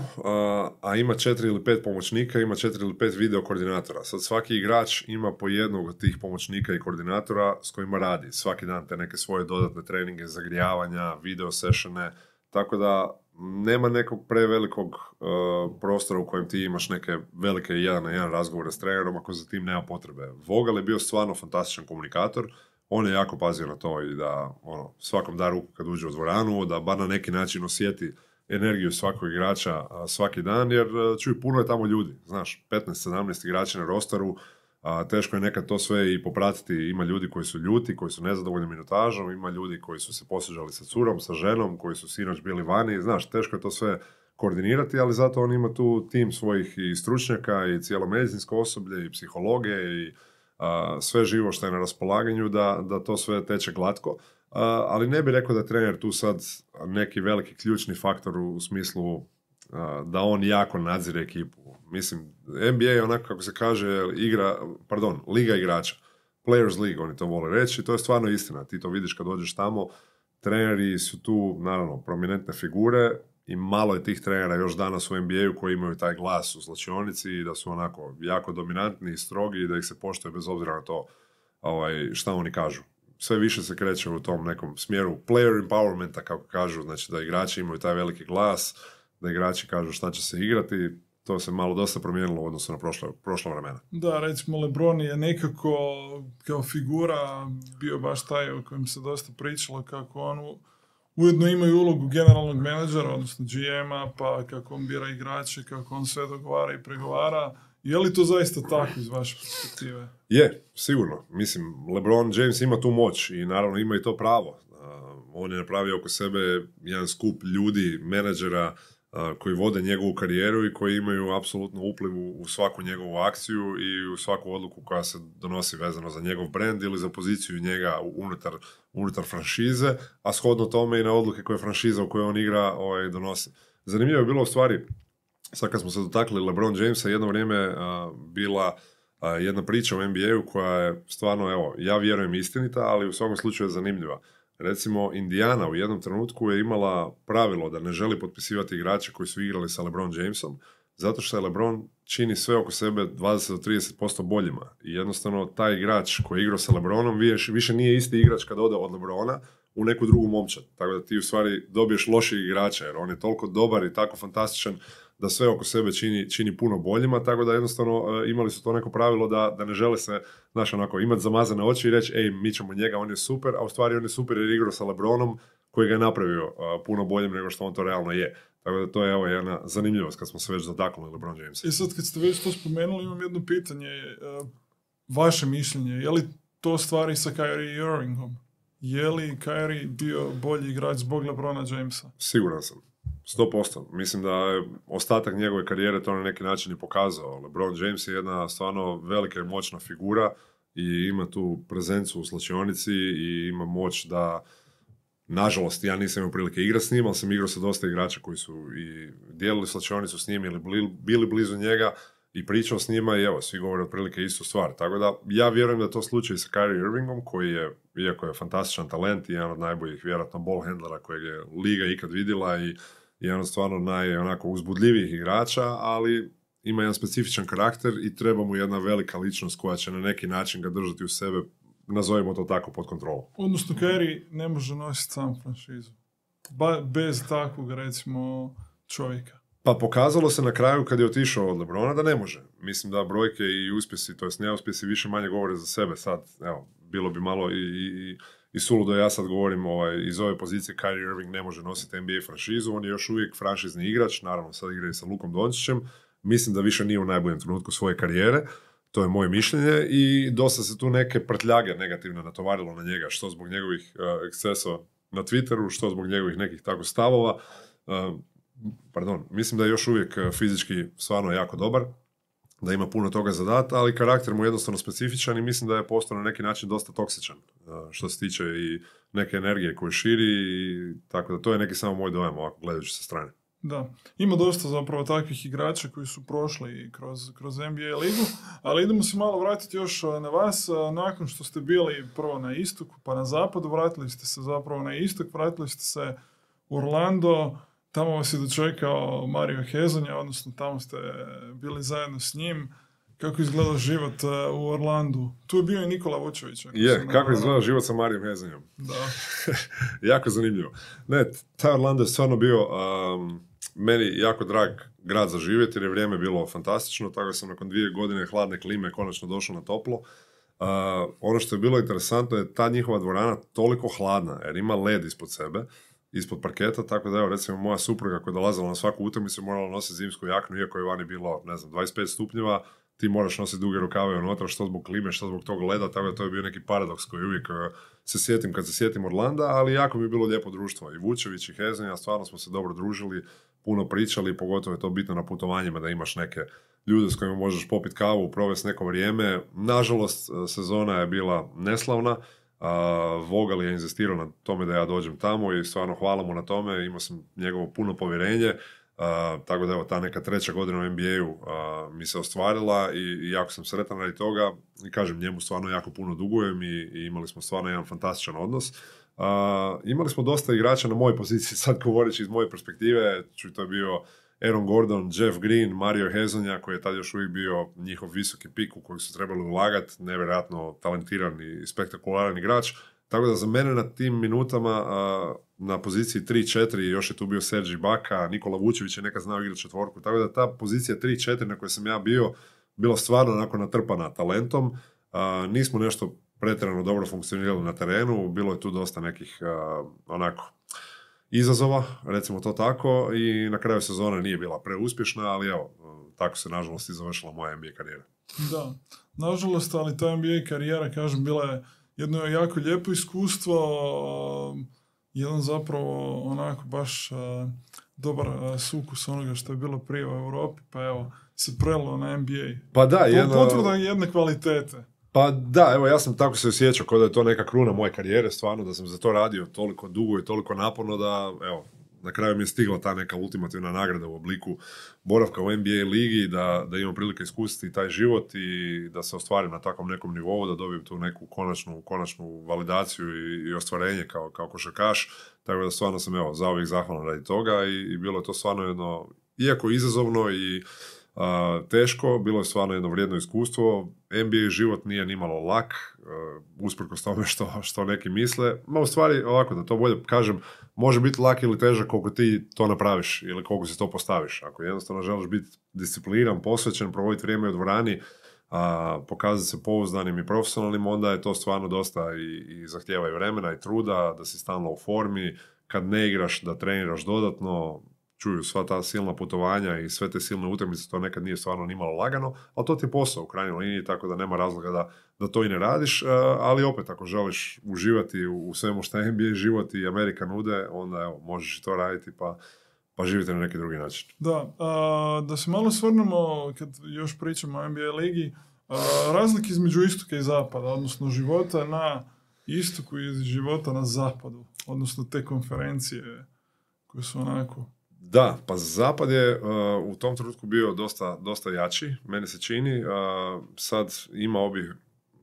a, ima četiri ili pet pomoćnika, ima četiri ili pet video koordinatora. Sad svaki igrač ima po jednog od tih pomoćnika i koordinatora s kojima radi. Svaki dan te neke svoje dodatne treninge, zagrijavanja, video sessione, tako da nema nekog prevelikog uh, prostora u kojem ti imaš neke velike jedan na jedan razgovore s trenerom ako za tim nema potrebe. Vogel je bio stvarno fantastičan komunikator, on je jako pazio na to i da ono, svakom da ruku kad uđe u dvoranu, da bar na neki način osjeti energiju svakog igrača svaki dan, jer čuj, puno je tamo ljudi, znaš, 15-17 igrača na rosteru, a, teško je nekad to sve i popratiti, ima ljudi koji su ljuti, koji su nezadovoljni minutažom, ima ljudi koji su se posjeđali sa curom, sa ženom, koji su sinoć bili vani, znaš, teško je to sve koordinirati, ali zato on ima tu tim svojih i stručnjaka i cijelo medicinsko osoblje i psihologe i sve živo što je na raspolaganju da, da to sve teče glatko. ali ne bih rekao da je trener tu sad neki veliki ključni faktor u, smislu da on jako nadzire ekipu. Mislim, NBA je onako kako se kaže igra, pardon, liga igrača. Players League, oni to vole reći, to je stvarno istina. Ti to vidiš kad dođeš tamo, treneri su tu, naravno, prominentne figure, i malo je tih trenera još danas u NBA-u koji imaju taj glas u slačionici i da su onako jako dominantni i strogi i da ih se poštuje bez obzira na to ovaj, šta oni kažu. Sve više se kreće u tom nekom smjeru player empowermenta, kako kažu, znači da igrači imaju taj veliki glas, da igrači kažu šta će se igrati, to se malo dosta promijenilo u odnosu na prošla, prošla vremena. Da, recimo Lebron je nekako kao figura bio baš taj o kojem se dosta pričalo kako on ujedno imaju ulogu generalnog menadžera, odnosno GM-a, pa kako on bira igrače, kako on sve dogovara i pregovara. Je li to zaista tako iz vaše perspektive? Je, sigurno. Mislim, LeBron James ima tu moć i naravno ima i to pravo. on je napravio oko sebe jedan skup ljudi, menadžera, koji vode njegovu karijeru i koji imaju apsolutno upliv u svaku njegovu akciju i u svaku odluku koja se donosi vezano za njegov brand ili za poziciju njega unutar, unutar franšize, a shodno tome i na odluke koje franšiza u kojoj on igra ovaj, donosi. Zanimljivo je bilo u stvari, sad kad smo se dotakli LeBron Jamesa, jedno vrijeme bila jedna priča u NBA-u koja je stvarno, evo, ja vjerujem istinita, ali u svakom slučaju je zanimljiva. Recimo, Indiana u jednom trenutku je imala pravilo da ne želi potpisivati igrače koji su igrali sa LeBron Jamesom, zato što je LeBron čini sve oko sebe 20 do 30% boljima. I jednostavno, taj igrač koji je igrao sa LeBronom više nije isti igrač kad ode od LeBrona u neku drugu momčad. Tako da ti u stvari dobiješ loših igrača, jer on je toliko dobar i tako fantastičan da sve oko sebe čini, čini puno boljima, tako da jednostavno e, imali su to neko pravilo da, da ne žele se, znaš, onako, imati zamazane oči i reći, ej, mi ćemo njega, on je super, a u stvari on je super jer igrao sa Lebronom, koji ga je napravio e, puno boljim nego što on to realno je. Tako da to je evo jedna zanimljivost kad smo se već dotaknuli LeBron James. I sad kad ste već to spomenuli, imam jedno pitanje. E, vaše mišljenje, je li to stvari sa Kyrie Irvingom? Je li Kyrie bio bolji igrač zbog LeBrona Jamesa? Siguran sam. 100%. Mislim da je ostatak njegove karijere to na neki način i pokazao. LeBron James je jedna stvarno velika i moćna figura i ima tu prezencu u slačionici i ima moć da Nažalost, ja nisam imao prilike igrati s njim, ali sam igrao sa dosta igrača koji su i dijelili slačionicu s njim ili bili blizu njega i pričao s njima i evo, svi govore otprilike istu stvar. Tako da ja vjerujem da je to slučaj sa Kyrie Irvingom koji je, iako je fantastičan talent i jedan od najboljih vjerojatno ball handlera kojeg je liga ikad vidjela i jedan od stvarno naj onako uzbudljivijih igrača, ali ima jedan specifičan karakter i treba mu jedna velika ličnost koja će na neki način ga držati u sebe, nazovimo to tako, pod kontrolom. Odnosno, Kerry ne može nositi sam franšizu. Ba, bez takvog, recimo, čovjeka. Pa pokazalo se na kraju kad je otišao od Lebrona da ne može. Mislim da brojke i uspjesi, to jest neuspjesi više manje govore za sebe sad. Evo, bilo bi malo i, i i suludo ja sad govorim ovaj, iz ove pozicije Kyrie Irving ne može nositi NBA franšizu, on je još uvijek franšizni igrač, naravno sad igra i sa Lukom Dončićem, mislim da više nije u najboljem trenutku svoje karijere, to je moje mišljenje i dosta se tu neke prtljage negativno natovarilo na njega, što zbog njegovih uh, ekscesa na Twitteru, što zbog njegovih nekih tako stavova. Uh, pardon, mislim da je još uvijek uh, fizički stvarno jako dobar, da ima puno toga za dat, ali karakter mu je jednostavno specifičan i mislim da je postao na neki način dosta toksičan što se tiče i neke energije koju širi i tako da to je neki samo moj dojam ovako gledajući sa strane. Da, ima dosta zapravo takvih igrača koji su prošli kroz, kroz NBA ligu, ali idemo se malo vratiti još na vas. Nakon što ste bili prvo na istoku pa na zapadu, vratili ste se zapravo na istok, vratili ste se u Orlando, tamo vas je dočekao Mario Hezonja, odnosno tamo ste bili zajedno s njim. Kako izgleda život u Orlandu? Tu je bio i Nikola Vučević. Je, kako izgleda život sa Marijom Hezonjom? Da. *laughs* jako zanimljivo. Ne, taj Orlando je stvarno bio um, meni jako drag grad za živjeti jer je vrijeme bilo fantastično, tako da sam nakon dvije godine hladne klime konačno došao na toplo. Uh, ono što je bilo interesantno je ta njihova dvorana toliko hladna jer ima led ispod sebe ispod parketa, tako da evo recimo moja supruga koja je dolazila na svaku utakmicu morala nositi zimsku jaknu, iako je vani bilo, ne znam, 25 stupnjeva, ti moraš nositi duge rukave unutra, što zbog klime, što zbog tog leda, tako da to je bio neki paradoks koji uvijek uh, se sjetim kad se sjetim Orlanda, ali jako mi je bilo lijepo društvo. I Vučević i Hezenja, stvarno smo se dobro družili, puno pričali, pogotovo je to bitno na putovanjima da imaš neke ljude s kojima možeš popit kavu, provesti neko vrijeme. Nažalost, uh, sezona je bila neslavna, Uh, Vogel je inzistirao na tome da ja dođem tamo i stvarno hvala mu na tome, imao sam njegovo puno povjerenje, tako da evo ta neka treća godina u NBA-u mi se ostvarila i, i, jako sam sretan radi toga i kažem njemu stvarno jako puno dugujem i, i imali smo stvarno jedan fantastičan odnos. imali smo dosta igrača na mojoj poziciji, *laughs* sad govoreći iz moje perspektive, čuj to je bio Aaron Gordon, Jeff Green, Mario Hezonja koji je tad još uvijek bio njihov visoki pik u koji su trebali ulagati, nevjerojatno talentiran i spektakularan igrač. Tako da za mene na tim minutama na poziciji 3-4 još je tu bio Sergi Baka, Nikola Vučević je nekad znao igrati četvorku. Tako da ta pozicija 3-4 na kojoj sam ja bio bila stvarno onako natrpana talentom. nismo nešto pretjerano dobro funkcionirali na terenu, bilo je tu dosta nekih onako izazova, recimo to tako, i na kraju sezone nije bila preuspješna, ali evo, tako se nažalost i završila moja NBA karijera. Da, nažalost, ali ta NBA karijera, kažem, bila je jedno jako lijepo iskustvo, jedan zapravo onako baš dobar sukus onoga što je bilo prije u Europi, pa evo, se prelo na NBA. Pa da, jedno... Potvrda jedne kvalitete. Pa da, evo ja sam tako se osjećao kao da je to neka kruna moje karijere, stvarno da sam za to radio toliko dugo i toliko naporno da, evo, na kraju mi je stigla ta neka ultimativna nagrada u obliku boravka u NBA ligi, da, da imam prilike iskusiti taj život i da se ostvarim na takvom nekom nivou, da dobijem tu neku konačnu, konačnu validaciju i, i ostvarenje kao, kao košarkaš. Tako da stvarno sam evo, zauvijek zahvalan radi toga i, i bilo je to stvarno jedno, iako izazovno i teško, bilo je stvarno jedno vrijedno iskustvo. NBA život nije nimalo lak, uh, usprkos tome što, što neki misle. Ma u stvari, ovako da to bolje kažem, može biti lak ili težak koliko ti to napraviš ili koliko si to postaviš. Ako jednostavno želiš biti discipliniran, posvećen, provoditi vrijeme u dvorani, a, pokazati se pouzdanim i profesionalnim, onda je to stvarno dosta i, i zahtjeva i vremena i truda, da si stalno u formi, kad ne igraš da treniraš dodatno, čuju sva ta silna putovanja i sve te silne utakmice, to nekad nije stvarno nimalo lagano, ali to ti je posao u krajnjoj liniji, tako da nema razloga da, da to i ne radiš, e, ali opet ako želiš uživati u, svemu što NBA život i Amerika nude, onda evo, možeš to raditi pa, pa živite na neki drugi način. Da, da se malo svrnemo, kad još pričamo o NBA ligi, razlike između istoka i zapada, odnosno života na istoku i života na zapadu, odnosno te konferencije koje su onako da, pa Zapad je uh, u tom trenutku bio dosta, dosta jači, meni se čini. Uh, sad ima obje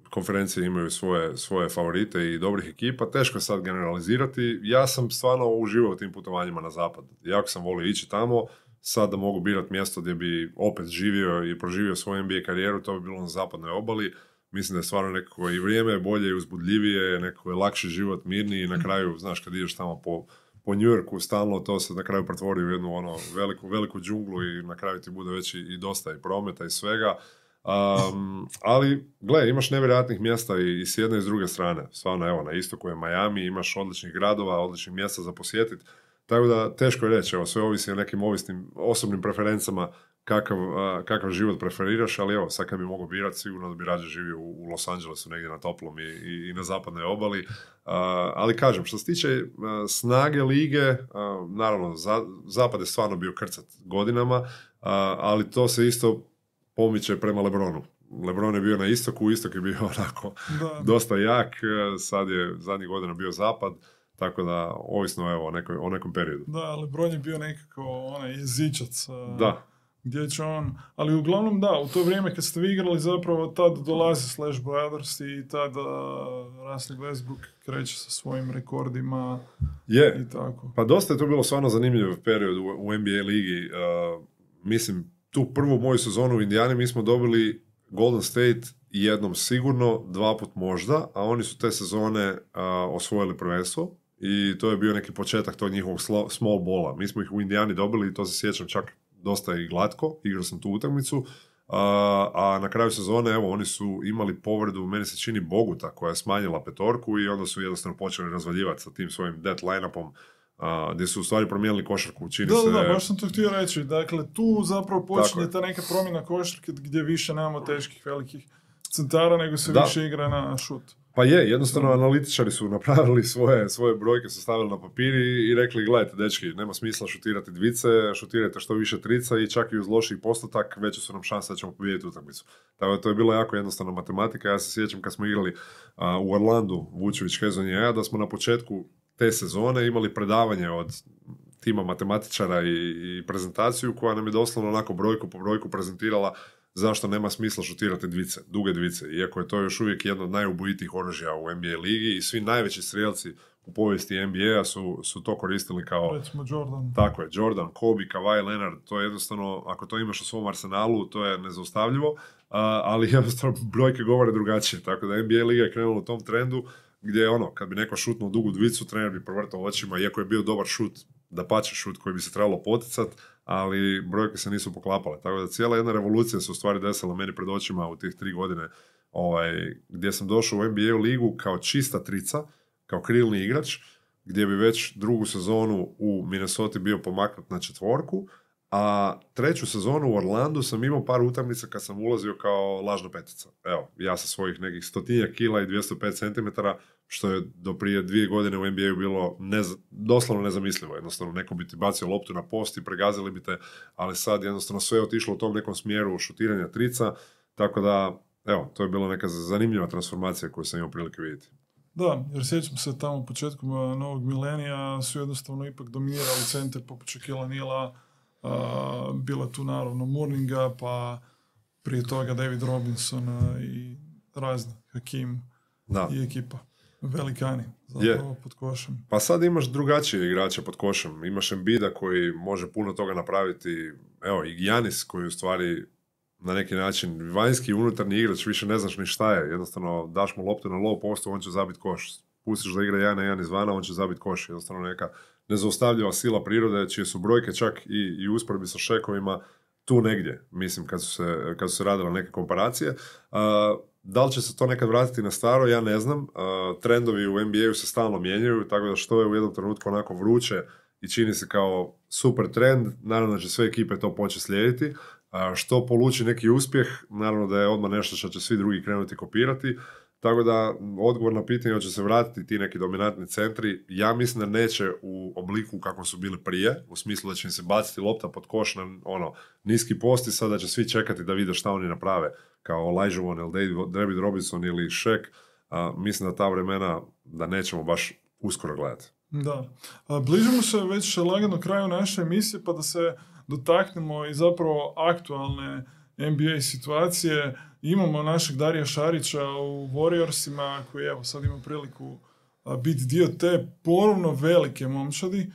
konferencije imaju svoje, svoje favorite i dobrih ekipa, teško je sad generalizirati. Ja sam stvarno uživao u tim putovanjima na zapad. Jako sam volio ići tamo, sad da mogu birati mjesto gdje bi opet živio i proživio svoju NBA karijeru, to bi bilo na zapadnoj obali. Mislim da je stvarno nekako i vrijeme bolje i uzbudljivije, nekako je lakši život, mirniji i na kraju, znaš, kad ideš tamo po po New Yorku stalno to se na kraju pretvori u jednu ono veliku, veliku džunglu i na kraju ti bude već i, dosta i prometa i svega. Um, ali, gle, imaš nevjerojatnih mjesta i, i s jedne i s druge strane. Stvarno, evo, na istoku je Miami, imaš odličnih gradova, odličnih mjesta za posjetiti. Tako da, teško je reći, evo, sve ovisi o nekim ovisnim osobnim preferencama kakav, kakav život preferiraš, ali evo, sad kad bi mogao birati, sigurno da bi rađe živio u, u Los Angelesu, negdje na toplom i, i, i na zapadnoj obali. Ali kažem, što se tiče snage lige, naravno, za, zapad je stvarno bio krcat godinama, ali to se isto pomiče prema Lebronu. Lebron je bio na istoku, istok je bio *laughs* onako Da. dosta jak, sad je zadnjih godina bio zapad, tako da ovisno evo, o, nekoj, o nekom periodu. Da, Lebron je bio nekako onaj jezičac. Da, Gdje će on... Ali uglavnom da, u to vrijeme kad ste vi igrali zapravo tad dolazi Slash Brothers i tad uh, Russell Westbrook kreće sa svojim rekordima je. i tako. Pa dosta je to bilo stvarno zanimljiv period u, u NBA ligi. Uh, mislim, tu prvu moju sezonu u Indijani mi smo dobili Golden State jednom sigurno, dva put možda, a oni su te sezone uh, osvojili prvenstvo i to je bio neki početak tog njihovog slo- small bola. Mi smo ih u Indijani dobili i to se sjećam čak dosta i glatko, igrao sam tu utakmicu, a, a na kraju sezone, evo, oni su imali povredu, meni se čini Boguta, koja je smanjila petorku i onda su jednostavno počeli razvaljivati sa tim svojim dead line-upom, a, gdje su u stvari promijenili košarku, čini Da, se... da, da, baš sam to htio reći. Dakle, tu zapravo počinje je. ta neka promjena košarke gdje više nemamo teških velikih centara, nego se Da. više igra na šut. Pa je, jednostavno analitičari su napravili svoje, svoje brojke, su stavili na papir i, rekli, gledajte, dečki, nema smisla šutirati dvice, šutirajte što više trica i čak i uz lošiji postotak veće su nam šanse da ćemo pobijediti utakmicu. Tako da to je bilo jako jednostavna matematika. Ja se sjećam kad smo igrali a, u Orlandu, Vučević, Hezon i ja, da smo na početku te sezone imali predavanje od tima matematičara i, i prezentaciju koja nam je doslovno onako brojku po brojku prezentirala zašto nema smisla šutirati dvice, duge dvice, iako je to još uvijek jedno od najubojitijih oružja u NBA ligi i svi najveći strijelci u povijesti NBA su, su to koristili kao Recimo Jordan. tako je, Jordan, Kobe, Kawhi Leonard, to je jednostavno, ako to imaš u svom arsenalu, to je nezaustavljivo, ali *laughs* jednostavno brojke govore drugačije, tako da NBA liga je krenula u tom trendu gdje je ono, kad bi neko šutnuo dugu dvicu, trener bi provrtao očima, iako je bio dobar šut, da pače šut koji bi se trebalo poticat, ali brojke se nisu poklapale. Tako da cijela jedna revolucija se u stvari desila meni pred očima u tih tri godine, ovaj, gdje sam došao u NBA ligu kao čista trica, kao krilni igrač, gdje bi već drugu sezonu u Minnesota bio pomaknut na četvorku, a treću sezonu u Orlandu sam imao par utakmica kad sam ulazio kao lažna petica. Evo, ja sa svojih nekih stotinja kila i 205 cm, što je do prije dvije godine u NBA-u bilo nez, doslovno nezamislivo. Jednostavno, neko bi ti bacio loptu na post i pregazili bi te, ali sad jednostavno sve je otišlo u tom nekom smjeru šutiranja trica, tako da, evo, to je bila neka zanimljiva transformacija koju sam imao prilike vidjeti. Da, jer sjećam se tamo početkom novog milenija su jednostavno ipak dominirali centar poput Shaquille Nila, bila tu naravno Morninga, pa prije toga David Robinson i razni Hakim Da. i ekipa. Velikani, zapravo pod košem. Pa sad imaš drugačije igrače pod košem. Imaš Embida koji može puno toga napraviti. Evo, i Giannis koji u stvari na neki način vanjski i unutarnji igrač, više ne znaš ni šta je. Jednostavno daš mu loptu na low postu, on će zabiti koš. Pustiš da igra jedan na jedan izvana, on će zabiti koš. Jednostavno neka nezaustavljiva sila prirode, čije su brojke čak i, i u usporedbi sa šekovima tu negdje, mislim, kad su se, kad su se radile neke komparacije. Da li će se to nekad vratiti na staro, ja ne znam. Trendovi u NBA-u se stalno mijenjaju, tako da što je u jednom trenutku onako vruće i čini se kao super trend, naravno da će sve ekipe to početi slijediti. Što poluči neki uspjeh, naravno da je odmah nešto što će svi drugi krenuti kopirati. Tako da, odgovor na pitanje hoće se vratiti ti neki dominantni centri, ja mislim da neće u obliku kako su bili prije, u smislu da će im se baciti lopta pod koš na ono, niski post i sada će svi čekati da vide šta oni naprave, kao Elijah Wan ili David, David Robinson ili Shaq, a, mislim da ta vremena da nećemo baš uskoro gledati. Da. A, bližimo se već lagano kraju naše emisije, pa da se dotaknemo i zapravo aktualne NBA situacije. Imamo našeg Darija Šarića u Warriorsima, koji evo sad ima priliku biti dio te ponovno velike momčadi,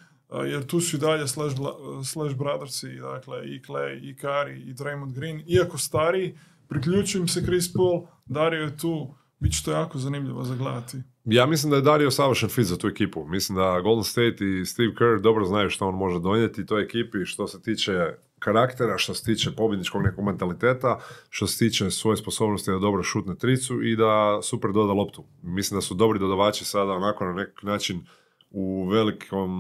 jer tu su i dalje Slash, slash Brothersi, dakle i Clay, i Kari, i Draymond Green, iako stariji, priključuju im se Chris Paul, Dario je tu, bit će to jako zanimljivo za gledati. Ja mislim da je Dario savršen fit za tu ekipu. Mislim da Golden State i Steve Kerr dobro znaju što on može donijeti toj ekipi što se tiče karaktera, što se tiče pobjedničkog nekog mentaliteta, što se tiče svoje sposobnosti da dobro šutne tricu i da super doda loptu. Mislim da su dobri dodavači sada onako na neki način u velikom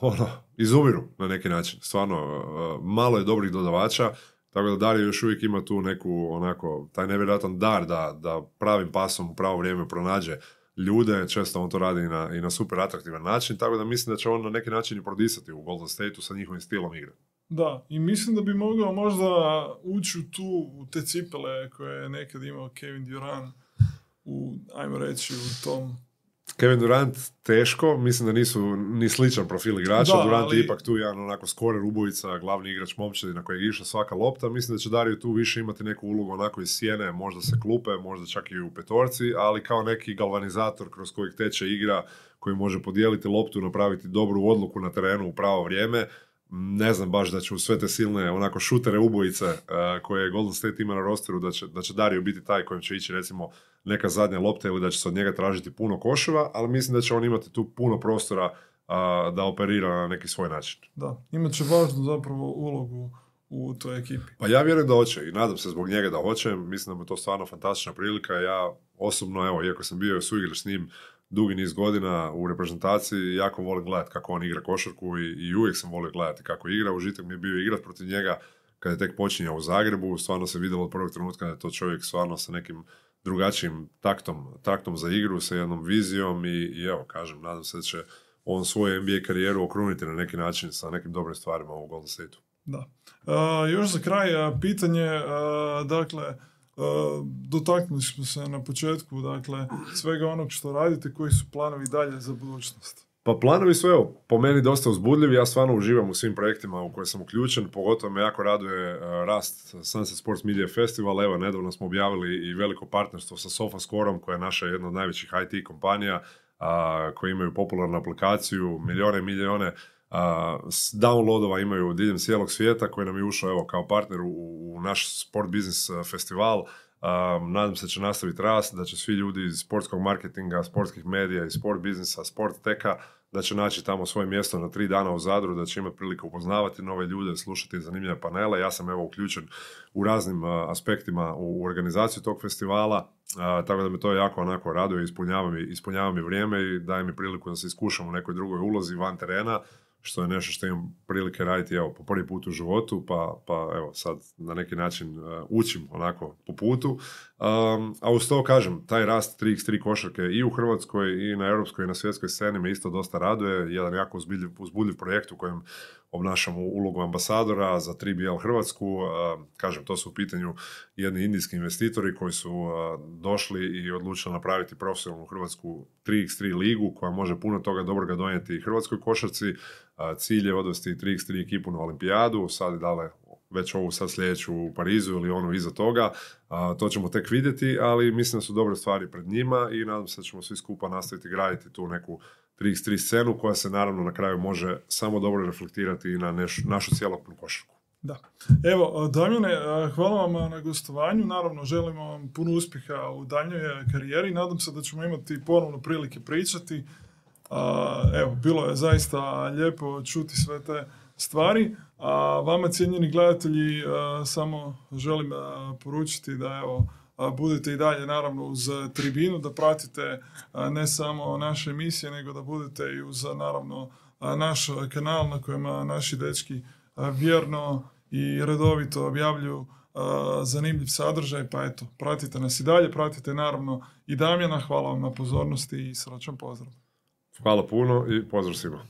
ono, izumiru na neki način. Stvarno, uh, malo je dobrih dodavača, tako da Dario još uvijek ima tu neku, onako, taj nevjerojatan dar da, da pravim pasom u pravo vrijeme pronađe ljude, često on to radi na, i na super atraktivan način, tako da mislim da će on na neki način i prodisati u Golden State-u sa njihovim stilom igre. Da, i mislim da bi mogao možda ući u tu, u te cipele koje je nekad imao Kevin Durant u, ajmo reći, u tom Kevin Durant teško, mislim da nisu ni sličan profil igrača, Da, Durant ali- je ipak tu jedan onako skorer ubojica, glavni igrač momčadi na kojeg je išla svaka lopta, mislim da će Dario tu više imati neku ulogu onako iz sjene, možda se klupe, možda čak i u petorci, ali kao neki galvanizator kroz kojeg teče igra, koji može podijeliti loptu, napraviti dobru odluku na terenu u pravo vrijeme, ne znam baš da će u sve te silne onako šutere ubojice eh, koje Golden State ima na rosteru da će, da će Dario biti taj kojim će ići recimo neka zadnja lopta ili da će se od njega tražiti puno koševa, ali mislim da će on imati tu puno prostora a, da operira na neki svoj način. Da, imat će važnu zapravo ulogu u toj ekipi. Pa ja vjerujem da hoće i nadam se zbog njega da hoće. Mislim da mu je to stvarno fantastična prilika. Ja osobno, evo, iako sam bio suigrač s njim dugi niz godina u reprezentaciji, jako volim gledati kako on igra košarku i, i uvijek sam volio gledati kako igra. Užitak mi je bio igrat protiv njega kada je tek počinjao u Zagrebu. Stvarno se vidjelo od prvog trenutka da je to čovjek stvarno sa nekim drugačijim taktom, taktom za igru, sa jednom vizijom i, i evo, kažem, nadam se da će on svoju NBA karijeru okruniti na neki način sa nekim dobrim stvarima u Golden State-u. Da. A, još za kraj a, pitanje, a, dakle, a, dotaknuli smo se na početku, dakle, svega onog što radite, koji su planovi dalje za budućnost? Pa planovi su evo, po meni dosta uzbudljivi, ja stvarno uživam u svim projektima u koje sam uključen, pogotovo me jako raduje e, rast Sunset Sports Media Festival, evo nedavno smo objavili i veliko partnerstvo sa SofaScoreom koja je naša jedna od najvećih IT kompanija, a, koji imaju popularnu aplikaciju, milijone i milijone s downloadova imaju diljem cijelog svijeta koji nam je ušao evo, kao partner u, u naš sport business e, festival. Um, nadam se da će nastaviti rast, da će svi ljudi iz sportskog marketinga, sportskih medija, iz sport biznisa, sport teka, da će naći tamo svoje mjesto na tri dana u Zadru, da će imati priliku upoznavati nove ljude, slušati zanimljive panele. Ja sam evo uključen u raznim a, aspektima u, u organizaciju tog festivala, a, tako da me to jako onako raduje, ispunjava mi, ispunjava mi vrijeme i daje mi priliku da se iskušam u nekoj drugoj ulozi van terena, što je nešto što imam prilike raditi evo, po prvi put u životu, pa, pa evo sad na neki način uh, učim onako po putu. Um, a uz to kažem, taj rast 3x3 košarke i u Hrvatskoj i na europskoj i na svjetskoj sceni me isto dosta raduje. Jedan jako uzbudljiv, uzbudljiv projekt u kojem obnašam ulogu ambasadora za 3BL Hrvatsku. Kažem, to su u pitanju jedni indijski investitori koji su došli i odlučili napraviti profesionalnu hrvatsku 3x3 ligu koja može puno toga dobroga donijeti hrvatskoj košarci. Cilj je odvesti 3x3 ekipu na olimpijadu, sad dale već ovu sad sljedeću u Parizu ili onu iza toga, a, to ćemo tek vidjeti, ali mislim da su dobre stvari pred njima i nadam se da ćemo svi skupa nastaviti graditi tu neku 3x3 scenu koja se naravno na kraju može samo dobro reflektirati i na neš, našu cjelokupnu košarku. Da. Evo, Damjane, hvala vam na gostovanju. Naravno, želimo vam puno uspjeha u daljnjoj karijeri. Nadam se da ćemo imati ponovno prilike pričati. A, Evo, bilo je zaista lijepo čuti sve te stvari. A vama, cijenjeni gledatelji, a, samo želim a, poručiti da evo, budete i dalje naravno uz tribinu, da pratite a, ne samo naše emisije, nego da budete i uz naravno naš kanal na kojem naši dečki vjerno i redovito objavljuju zanimljiv sadržaj, pa eto, pratite nas i dalje, pratite naravno i Damjana, hvala vam na pozornosti i srećan pozdrav. Hvala puno i pozdrav svima.